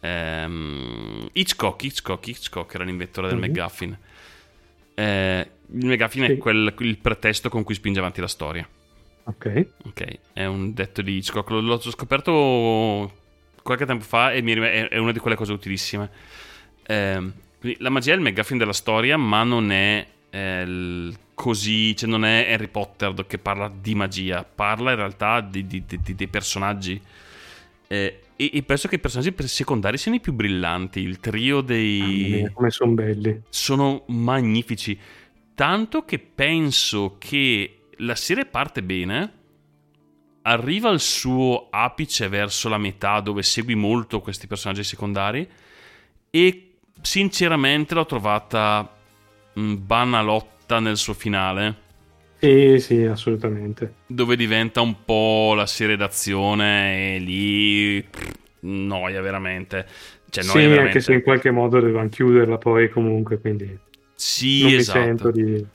Ehm, Hitchcock, Hitchcock, Hitchcock era l'inventore del Mhm. McGuffin. Eh, il McGuffin Sì. è quel, il pretesto con cui spinge avanti la storia. Ok. Ok, è un detto di Hitchcock. L'ho, l'ho scoperto qualche tempo fa e mi è, è una di quelle cose utilissime. Ehm, quindi la magia è il McGuffin della storia, ma non è eh, così, cioè non è Harry Potter che parla di magia, parla in realtà di- di- di- dei personaggi. Eh, e, e penso che i personaggi per- secondari siano i più brillanti. Il trio dei mia, come sono belli. sono magnifici. Tanto che penso che la serie parte bene, arriva al suo apice verso la metà, dove segui molto questi personaggi secondari, e sinceramente l'ho trovata mh, banalotta nel suo finale, Sì, sì, assolutamente. dove diventa un po' la serie d'azione e lì pff, noia veramente. Cioè, noia sì, veramente. anche se in qualche modo dovevano chiuderla poi comunque, quindi Sì, non esatto. mi sento di...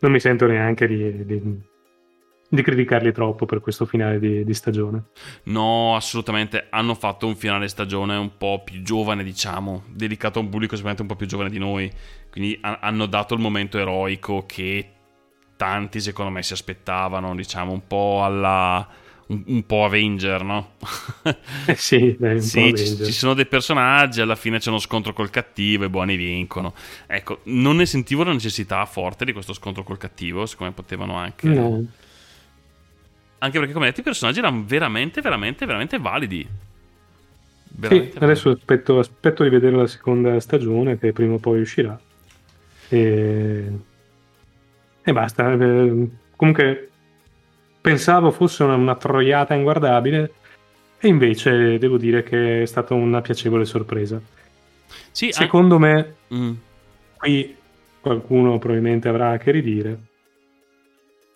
Non mi sento neanche di, di, di criticarli troppo per questo finale di, di stagione. No, assolutamente. Hanno fatto un finale stagione un po' più giovane, diciamo, dedicato a un pubblico sicuramente un po' più giovane di noi. Quindi ha- hanno dato il momento eroico che tanti, secondo me, si aspettavano, diciamo, un po' alla. un, un po' Avenger, no? Eh sì, dai, sì, ci, ci sono dei personaggi, alla fine c'è uno scontro col cattivo e i buoni vincono. Ecco, non ne sentivo la necessità forte di questo scontro col cattivo, siccome potevano anche. No. Anche perché, come detto, i personaggi erano veramente, veramente, veramente validi. Sì, Veramente adesso aspetto, aspetto di vedere la seconda stagione che prima o poi uscirà. E, e basta. Eh, Comunque pensavo fosse una, una troiata inguardabile e invece devo dire che è stata una piacevole sorpresa. Sì, Secondo me Mm. qui qualcuno probabilmente avrà a che ridire,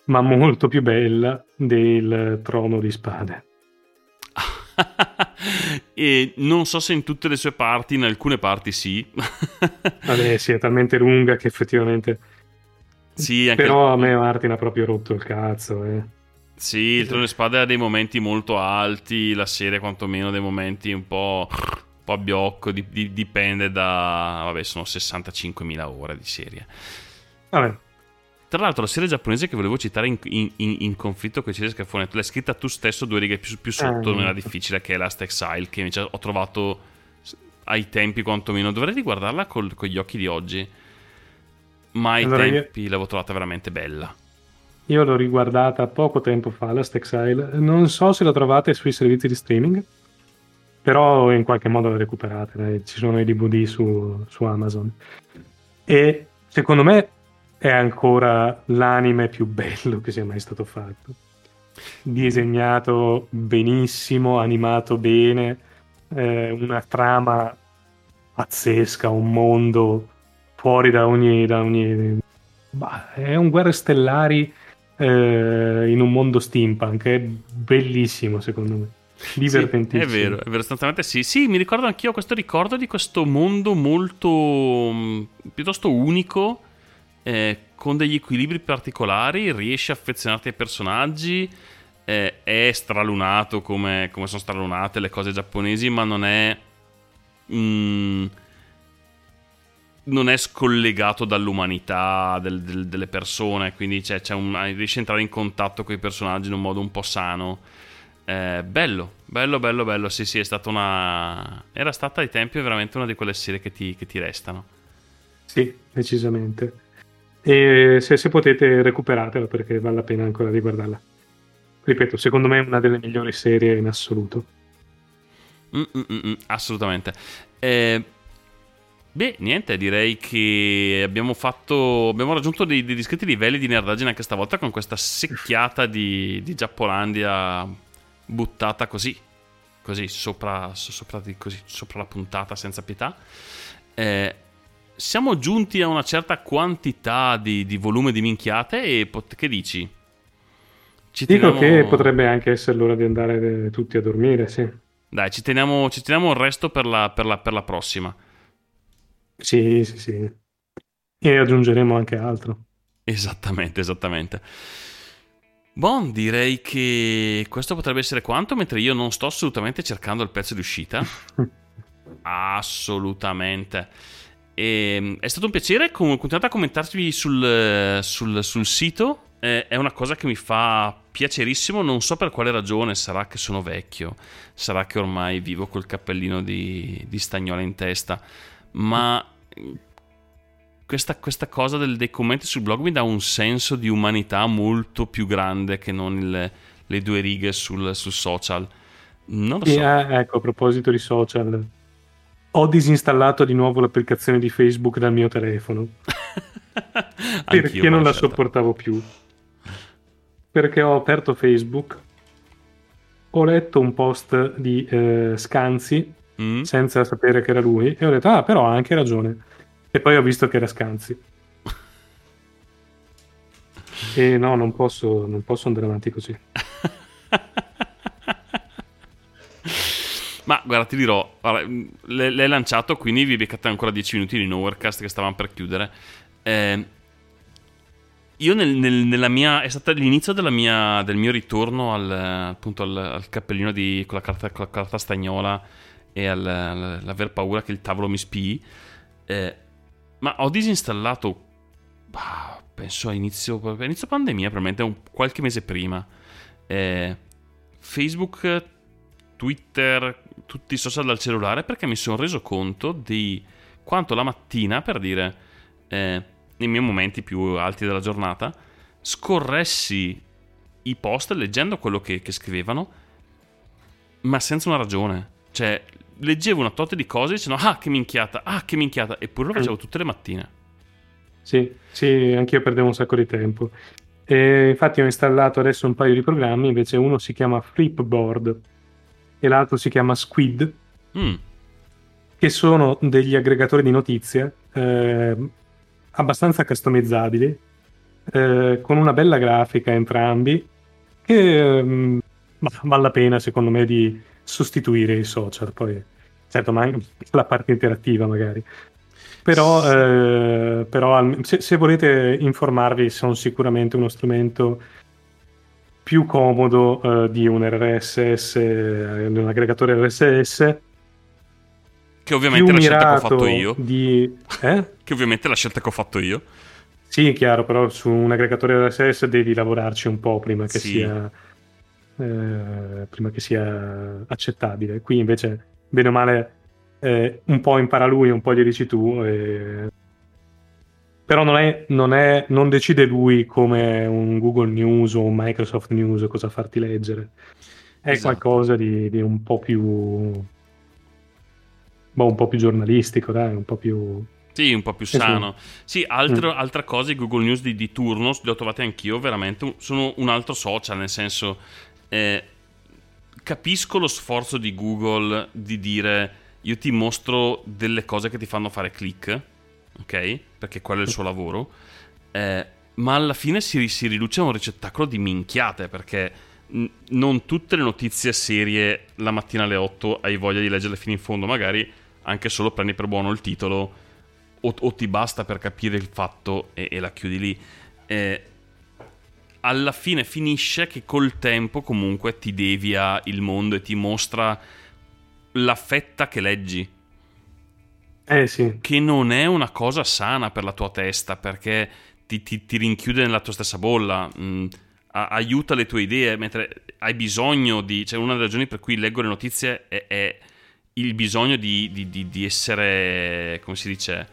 ma molto più bella del trono di spade. e non so se in tutte le sue parti, in alcune parti sì. Vabbè, sì, è talmente lunga che effettivamente... sì, anche Però a me Martin ha proprio rotto il cazzo. Eh. sì, il Trono di Spade ha dei momenti molto alti, la serie quantomeno dei momenti un po', un po' a biocco, di- di- dipende da... Vabbè, sono 65.000 ore di serie. Vabbè, Tra l'altro, la serie giapponese che volevo citare in, in- in- conflitto con i serie Scafone, tu l'hai scritta tu stesso due righe più, più sotto, Ah. non era difficile, che è Last Exile, che invece ho trovato ai tempi quantomeno. Dovrei riguardarla col- con gli occhi di oggi, ma ai Allora io- tempi l'avevo trovata veramente bella. io l'ho riguardata poco tempo fa, Last Exile. Non so se la trovate sui servizi di streaming, però in qualche modo le recuperate, dai, ci sono i DVD su, su Amazon. E secondo me è ancora l'anime più bello che sia mai stato fatto. Disegnato benissimo, animato bene, eh, una trama pazzesca, un mondo fuori da ogni... Da ogni... Bah, è un Guerre Stellari eh, in un mondo steampunk, è bellissimo secondo me. Divertentissimo. Sì, è vero, è vero, sostanzialmente sì. Sì, mi ricordo anch'io questo ricordo di questo mondo molto mh, piuttosto unico, eh, con degli equilibri particolari, riesci a affezionarti ai personaggi, eh, è stralunato come, come sono stralunate le cose giapponesi, ma non è... mh, non è scollegato dall'umanità del- del- delle persone, quindi c'è, c'è un, riesci a entrare in contatto con i personaggi in un modo un po' sano. Eh, bello, bello, bello, bello. Sì, sì, è stata una. Era stata ai tempi veramente una di quelle serie che ti, che ti restano. Sì, decisamente. E se, se potete recuperatela perché vale la pena ancora di guardarla. Ripeto, secondo me è una delle migliori serie in assoluto. Mm, mm, mm, mm, assolutamente. Eh, beh, niente, direi che abbiamo fatto. Abbiamo raggiunto dei, dei discreti livelli di nerdaggine anche stavolta con questa secchiata di, di Giappolandia buttata così. Così sopra, so- sopra, così, sopra la puntata senza pietà. Eh, siamo giunti a una certa quantità di, di volume di minchiate e pot- che dici? Ci Dico teniamo- che potrebbe anche essere l'ora di andare eh, tutti a dormire, sì. Dai, ci teniamo, ci teniamo il resto per la, per la- per la prossima. Sì, sì, sì. E aggiungeremo anche altro. Esattamente, esattamente. Bon, direi che questo potrebbe essere quanto, mentre io non sto assolutamente cercando il pezzo di uscita. Assolutamente. E, è stato un piacere, continuate a commentarvi sul, sul- sul sito, Eh, è una cosa che mi fa piacerissimo, non so per quale ragione, sarà che sono vecchio, sarà che ormai vivo col cappellino di, di stagnola in testa, ma questa, questa cosa del- dei commenti sul blog mi dà un senso di umanità molto più grande che non il- le due righe sul, sul social. Non lo so. eh, ecco, a proposito di social, ho disinstallato di nuovo l'applicazione di Facebook dal mio telefono perché non la sopportavo più. Perché ho aperto Facebook, ho letto un post di eh, Scanzi Mm? senza sapere che era lui e ho detto, ah, però ha anche ragione. E poi ho visto che era Scanzi. E no, non posso, non posso andare avanti così. Ma guarda, ti dirò, l'hai l'hai lanciato, quindi vi beccate ancora 10 minuti di Nowherecast che stavamo per chiudere. Eh, io nel- nel- nella mia, è stato l'inizio mia- del mio ritorno al, appunto al, al cappellino di, con, la carta, con la carta stagnola e al- al- all'aver paura che il tavolo mi spii. Eh, ma ho disinstallato, bah, penso a inizio, inizio pandemia, probabilmente un, qualche mese prima. Eh, Facebook, Twitter, tutti i social dal cellulare perché mi sono reso conto di quanto la mattina, per dire, eh, nei miei momenti più alti della giornata, scorressi i post leggendo quello che, che scrivevano, ma senza una ragione. Cioè, leggevo una tot di cose dicendo, ah, che minchiata, ah, che minchiata, eppure lo facevo tutte le mattine. Sì, sì, anch'io perdevo un sacco di tempo. E infatti ho installato adesso un paio di programmi, invece uno si chiama Flipboard e l'altro si chiama Squid, Mm, che sono degli aggregatori di notizie eh, abbastanza customizzabili, eh, con una bella grafica entrambi, che ehm, ma vale la pena secondo me di sostituire i social, poi certo, ma anche la parte interattiva magari. Però, eh, però se, se volete informarvi sono sicuramente uno strumento più comodo eh, di un RSS, di un aggregatore RSS, che ovviamente è la scelta che ho fatto io. di... Eh? Che ovviamente è la scelta che ho fatto io. Sì, chiaro, però su un aggregatore RSS devi lavorarci un po' prima che, Sì. sia, eh, prima che sia accettabile. Qui invece, bene o male, eh, un po' impara lui, un po' gli dici tu. e- Però non, è, non, è, non decide lui come un Google News o un Microsoft News cosa farti leggere. È Esatto. qualcosa di, di un po' più boh, un po' più giornalistico, dai, un po' più... Sì, un po' più sano. Sì, altro- altra cosa, i Google News di, di turno, li ho trovati anch'io, veramente, sono un altro social, nel senso, eh, capisco lo sforzo di Google di dire io ti mostro delle cose che ti fanno fare click, ok? Perché quello è il suo lavoro, eh, ma alla fine si, si riduce a un ricettacolo di minchiate, perché non tutte le notizie serie la mattina alle 8 hai voglia di leggerle fino in fondo, magari anche solo prendi per buono il titolo o, o ti basta per capire il fatto e, e la chiudi lì. Eh, alla fine finisce che col tempo comunque ti devia il mondo e ti mostra la fetta che leggi, Eh sì, che non è una cosa sana per la tua testa perché ti, ti- ti rinchiude nella tua stessa bolla. mm, a- aiuta le tue idee, mentre hai bisogno di... Cioè, una delle ragioni per cui leggo le notizie è, è il bisogno di, di- di- di essere, come si dice,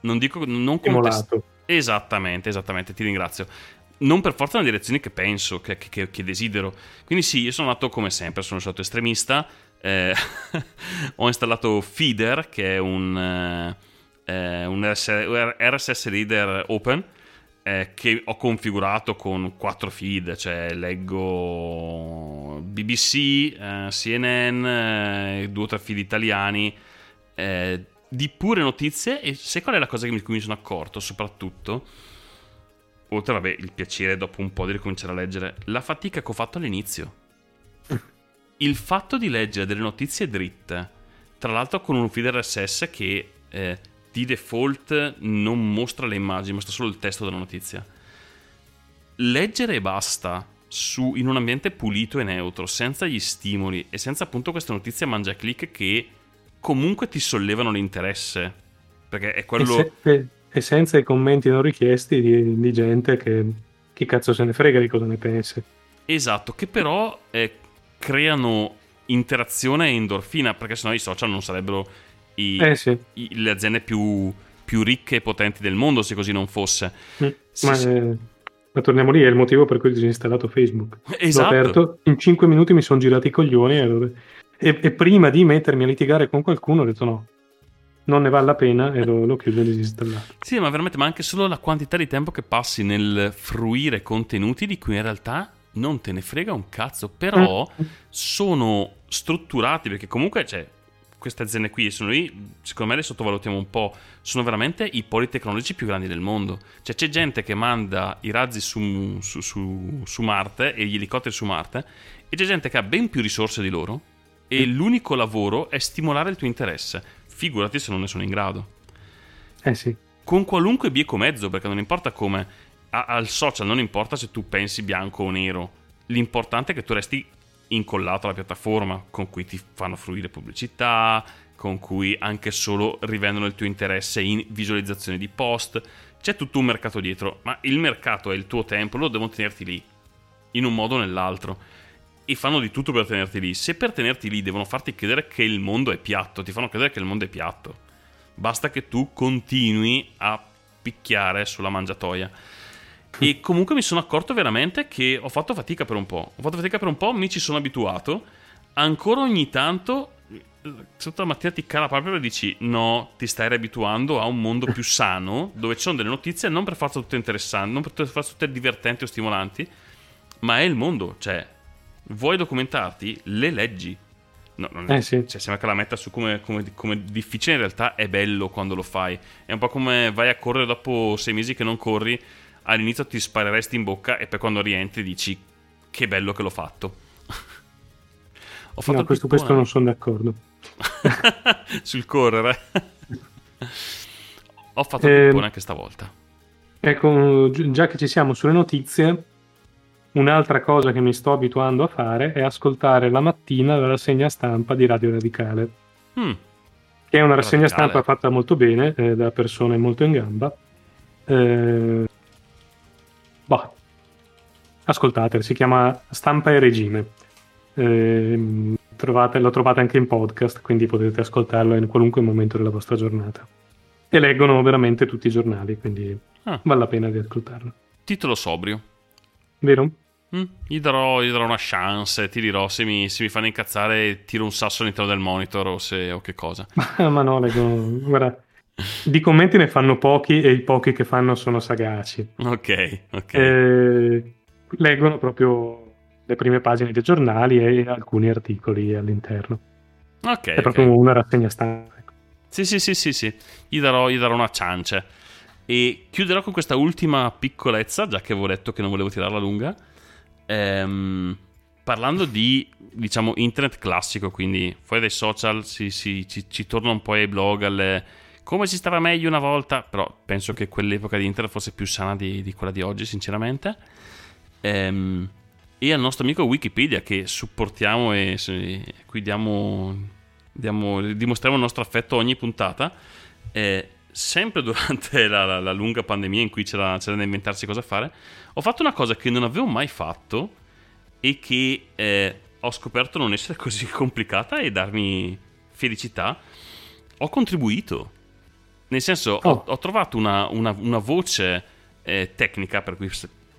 non dico, non contest-. Esattamente, esattamente, ti ringrazio. Non per forza nelle direzioni che penso, che, che- che desidero. Quindi sì, io sono nato come sempre, sono stato estremista. Eh, ho installato Feeder, che è un, eh, eh, un RS RSS reader open, eh, che ho configurato con quattro feed, cioè leggo BBC, eh, CNN, eh, due o tre feed italiani, di pure notizie e sai qual è la cosa che mi, cui mi sono accorto soprattutto? Oltre, vabbè, il piacere dopo un po' di ricominciare a leggere, la fatica che ho fatto all'inizio. Il fatto di leggere delle notizie dritte, tra l'altro con un feed RSS che eh, di default non mostra le immagini, mostra solo il testo della notizia. Leggere e basta su, in un ambiente pulito e neutro, senza gli stimoli e senza appunto queste notizie mangia click che comunque ti sollevano l'interesse. Perché è E, quello. se- e- e senza i commenti non richiesti di, di gente che chi cazzo se ne frega di cosa ne pensi. Esatto, che però eh, creano interazione e endorfina, perché sennò i social non sarebbero i- Eh sì, i- le aziende più, più ricche e potenti del mondo se così non fosse. Mm, Sì, ma, eh, ma torniamo lì, è il motivo per cui ho disinstallato Facebook. Esatto. L'ho aperto, in 5 minuti mi sono girati i coglioni e, e- e prima di mettermi a litigare con qualcuno ho detto no, non ne vale la pena e lo, lo chiudo e disinstallato. Sì, ma veramente, ma anche solo la quantità di tempo che passi nel fruire contenuti di cui in realtà non te ne frega un cazzo, però Mm. sono strutturati perché comunque, cioè, queste aziende qui sono lì, secondo me le sottovalutiamo un po', sono veramente i poli tecnologici più grandi del mondo. Cioè c'è gente che manda i razzi su, su- su- su Marte e gli elicotteri su Marte e c'è gente che ha ben più risorse di loro e l'unico lavoro è stimolare il tuo interesse. Figurati se non ne sono in grado Eh sì, con qualunque bieco mezzo, perché non importa come. A- al social non importa se tu pensi bianco o nero, l'importante è che tu resti incollato alla piattaforma con cui ti fanno fruire pubblicità, con cui anche solo rivendono il tuo interesse in visualizzazione di post. C'è tutto un mercato dietro, ma il mercato è il tuo tempo, loro devono tenerti lì, in un modo o nell'altro. E fanno di tutto per tenerti lì. Se per tenerti lì devono farti credere che il mondo è piatto, ti fanno credere che il mondo è piatto. Basta che tu continui a picchiare sulla mangiatoia. E comunque mi sono accorto veramente che ho fatto fatica per un po'. Ho fatto fatica per un po', mi ci sono abituato. Ancora ogni tanto, sotto la mattina ti cala proprio e dici: No, ti stai riabituando a un mondo più sano, dove ci sono delle notizie non per forza tutte interessanti, non per forza tutte divertenti o stimolanti, ma è il mondo. Cioè, vuoi documentarti? Le leggi. No, non è- Eh sì. cioè, sembra che la metta su come, come- come difficile, in realtà è bello quando lo fai. È un po' come vai a correre dopo sei mesi che non corri, all'inizio ti spareresti in bocca e poi quando rientri dici che bello che l'ho fatto. Ho fatto no, questo, questo non sono d'accordo. sul correre. Ho fatto Ehm, pippone anche stavolta. Ecco, gi- già che ci siamo sulle notizie, un'altra cosa che mi sto abituando a fare è ascoltare la mattina la rassegna stampa di Radio Radicale, Mm, che è una rassegna Radicale. stampa fatta molto bene, eh, da persone molto in gamba. Eh, boh, ascoltatela, si chiama Stampa e Regime. Ehm, trovate- lo trovate anche in podcast, quindi potete ascoltarlo in qualunque momento della vostra giornata. E leggono veramente tutti i giornali, quindi Ah. vale la pena di ascoltarlo. titolo sobrio. Vero? Mm, gli, darò, gli darò una chance, ti dirò se mi, se mi fanno incazzare tiro un sasso all'interno del monitor o, se, o che cosa. Ma no, leggo, guarda, di commenti ne fanno pochi e i pochi che fanno sono sagaci. Ok, ok. Eh, leggono proprio le prime pagine dei giornali e alcuni articoli all'interno. ok, È ok. proprio una rassegna stampa. ecco. Sì, sì, sì, sì, sì. Gli darò, gli darò una ciance. E chiuderò con questa ultima piccolezza, già che avevo detto che non volevo tirarla lunga. Ehm, parlando di, diciamo, internet classico, quindi fuori dai social si, si- ci, ci torna un po' ai blog, alle... come si stava meglio una volta, però penso che quell'epoca di internet fosse più sana di, di quella di oggi, sinceramente. Ehm, e al nostro amico Wikipedia che supportiamo e se- qui diamo, diamo- dimostriamo il nostro affetto ogni puntata. Eh, sempre durante la, la- la lunga pandemia in cui c'era, c'era da inventarsi cosa fare, ho fatto una cosa che non avevo mai fatto e che eh, ho scoperto non essere così complicata e darmi felicità. Ho contribuito. Nel senso, ho, Oh. ho trovato una, una- una voce eh, tecnica per cui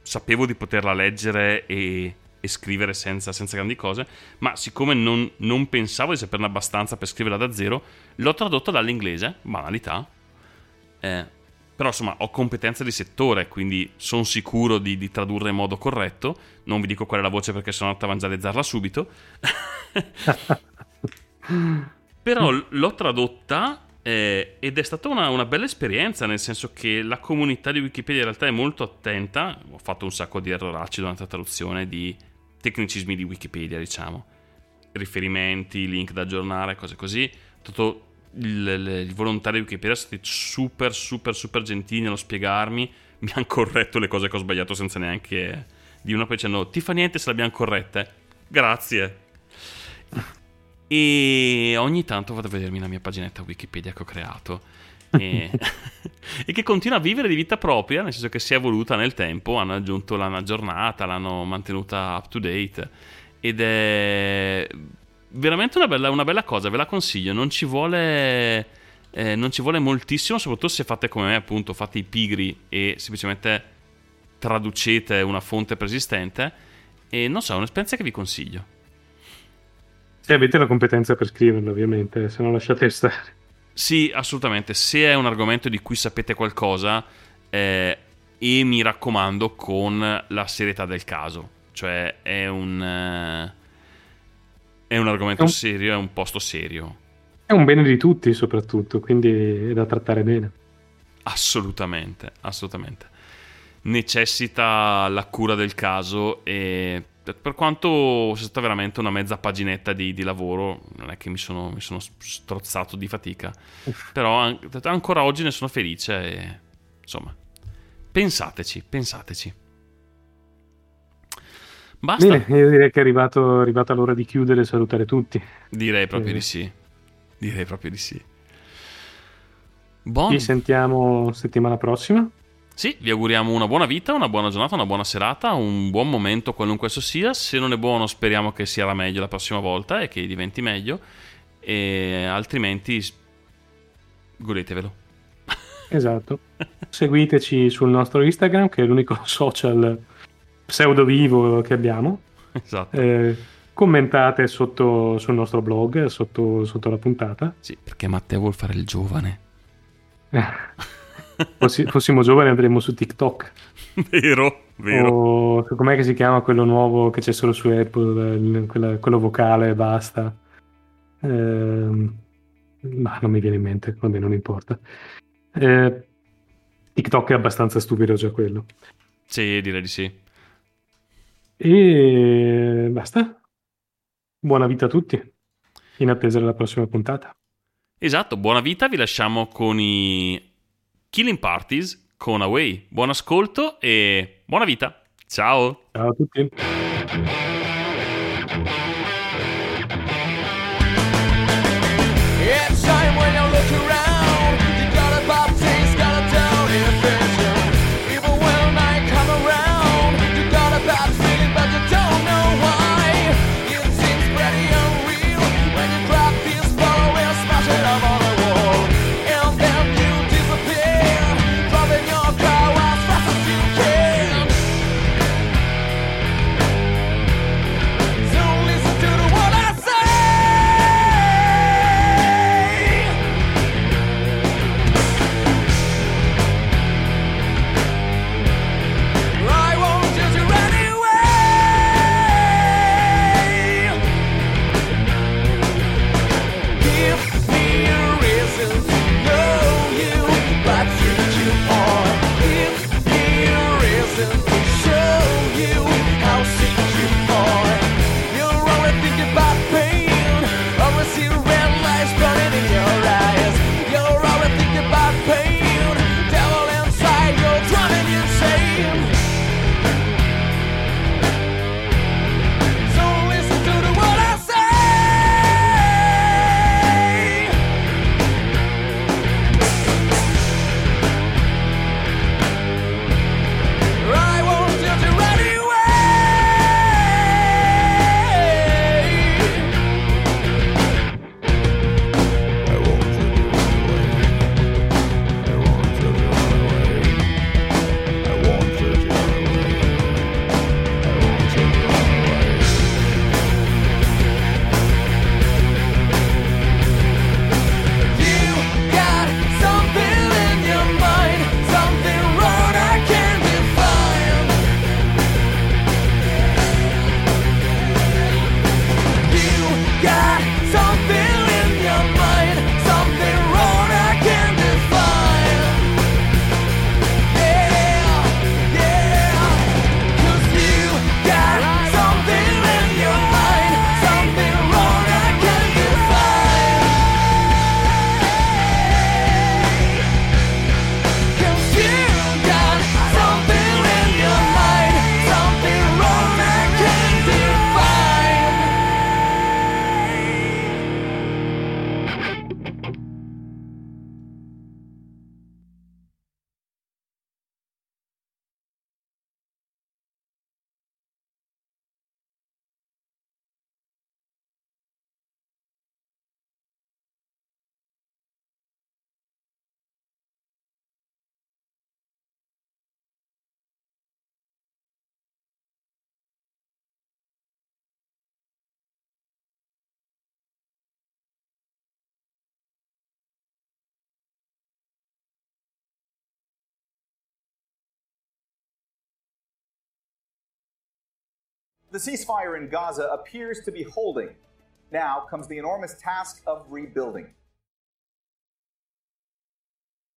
sapevo di poterla leggere e, e scrivere senza, senza grandi cose, ma siccome non, non pensavo di saperne abbastanza per scriverla da zero, l'ho tradotta dall'inglese, banalità. Eh, però insomma ho competenza di settore, quindi sono sicuro di, di tradurre in modo corretto. Non vi dico qual è la voce perché sono andato a evangelizzarla subito. Però l'ho tradotta eh, ed è stata una, una bella esperienza, nel senso che la comunità di Wikipedia in realtà è molto attenta. Ho fatto un sacco di erroracci durante la traduzione di tecnicismi di Wikipedia, diciamo. Riferimenti, link da aggiornare, cose così. Tutto il, il- i volontari di Wikipedia sono stati super, super, super gentili nello spiegarmi. Mi hanno corretto le cose che ho sbagliato senza neanche di una poi dicendo ti fa niente se le abbiamo corrette. Grazie. E ogni tanto vado a vedermi la mia paginetta Wikipedia che ho creato. E, e che continua a vivere di vita propria, nel senso che si è evoluta nel tempo. Hanno aggiunto l'hanno aggiornata, l'hanno mantenuta up to date. Ed è veramente una bella, una bella cosa, ve la consiglio. Non ci vuole. eh, non ci vuole moltissimo, soprattutto se fate come me, appunto, fate i pigri e semplicemente traducete una fonte preesistente. E non so, è un'esperienza che vi consiglio. Se avete la competenza per scriverlo, ovviamente, se no lasciate stare. Sì, assolutamente. Se è un argomento di cui sapete qualcosa, eh, e mi raccomando con la serietà del caso, cioè è un, eh, è un argomento È un- serio, è un posto serio. È un bene di tutti, soprattutto, quindi è da trattare bene. Assolutamente, assolutamente. Necessita la cura del caso e per quanto sia stata veramente una mezza paginetta di, di lavoro, non è che mi sono, mi sono strozzato di fatica, però an- ancora oggi ne sono felice e insomma, pensateci, pensateci. Basta, Bene, io direi che è arrivato, arrivata l'ora di chiudere e salutare tutti. direi proprio Eh. di sì, direi proprio di sì. Buon. Ci sentiamo settimana prossima. Sì, vi auguriamo una buona vita, una buona giornata, una buona serata, un buon momento qualunque esso sia. Se non è buono, speriamo che sia la meglio la prossima volta e che diventi meglio. E altrimenti, godetevelo. Esatto. Seguiteci sul nostro Instagram, che è l'unico social pseudo vivo che abbiamo. Esatto. Eh, commentate sotto sul nostro blog, sotto, sotto la puntata. Sì, perché Matteo vuol fare il giovane. Fossi- fossimo giovani andremo su TikTok. vero, vero. O com'è che si chiama quello nuovo che c'è solo su Apple, quella- quello vocale e basta. Ehm, ma non mi viene in mente, vabbè, non importa. Eh, TikTok è abbastanza stupido già quello. Sì, direi di sì. E basta. Buona vita a tutti. In attesa della prossima puntata. Esatto, buona vita, vi lasciamo con i Killing Parties con Away. Buon ascolto e buona vita. Ciao. Ciao a tutti. The ceasefire in Gaza appears to be holding. Now comes the enormous task of rebuilding.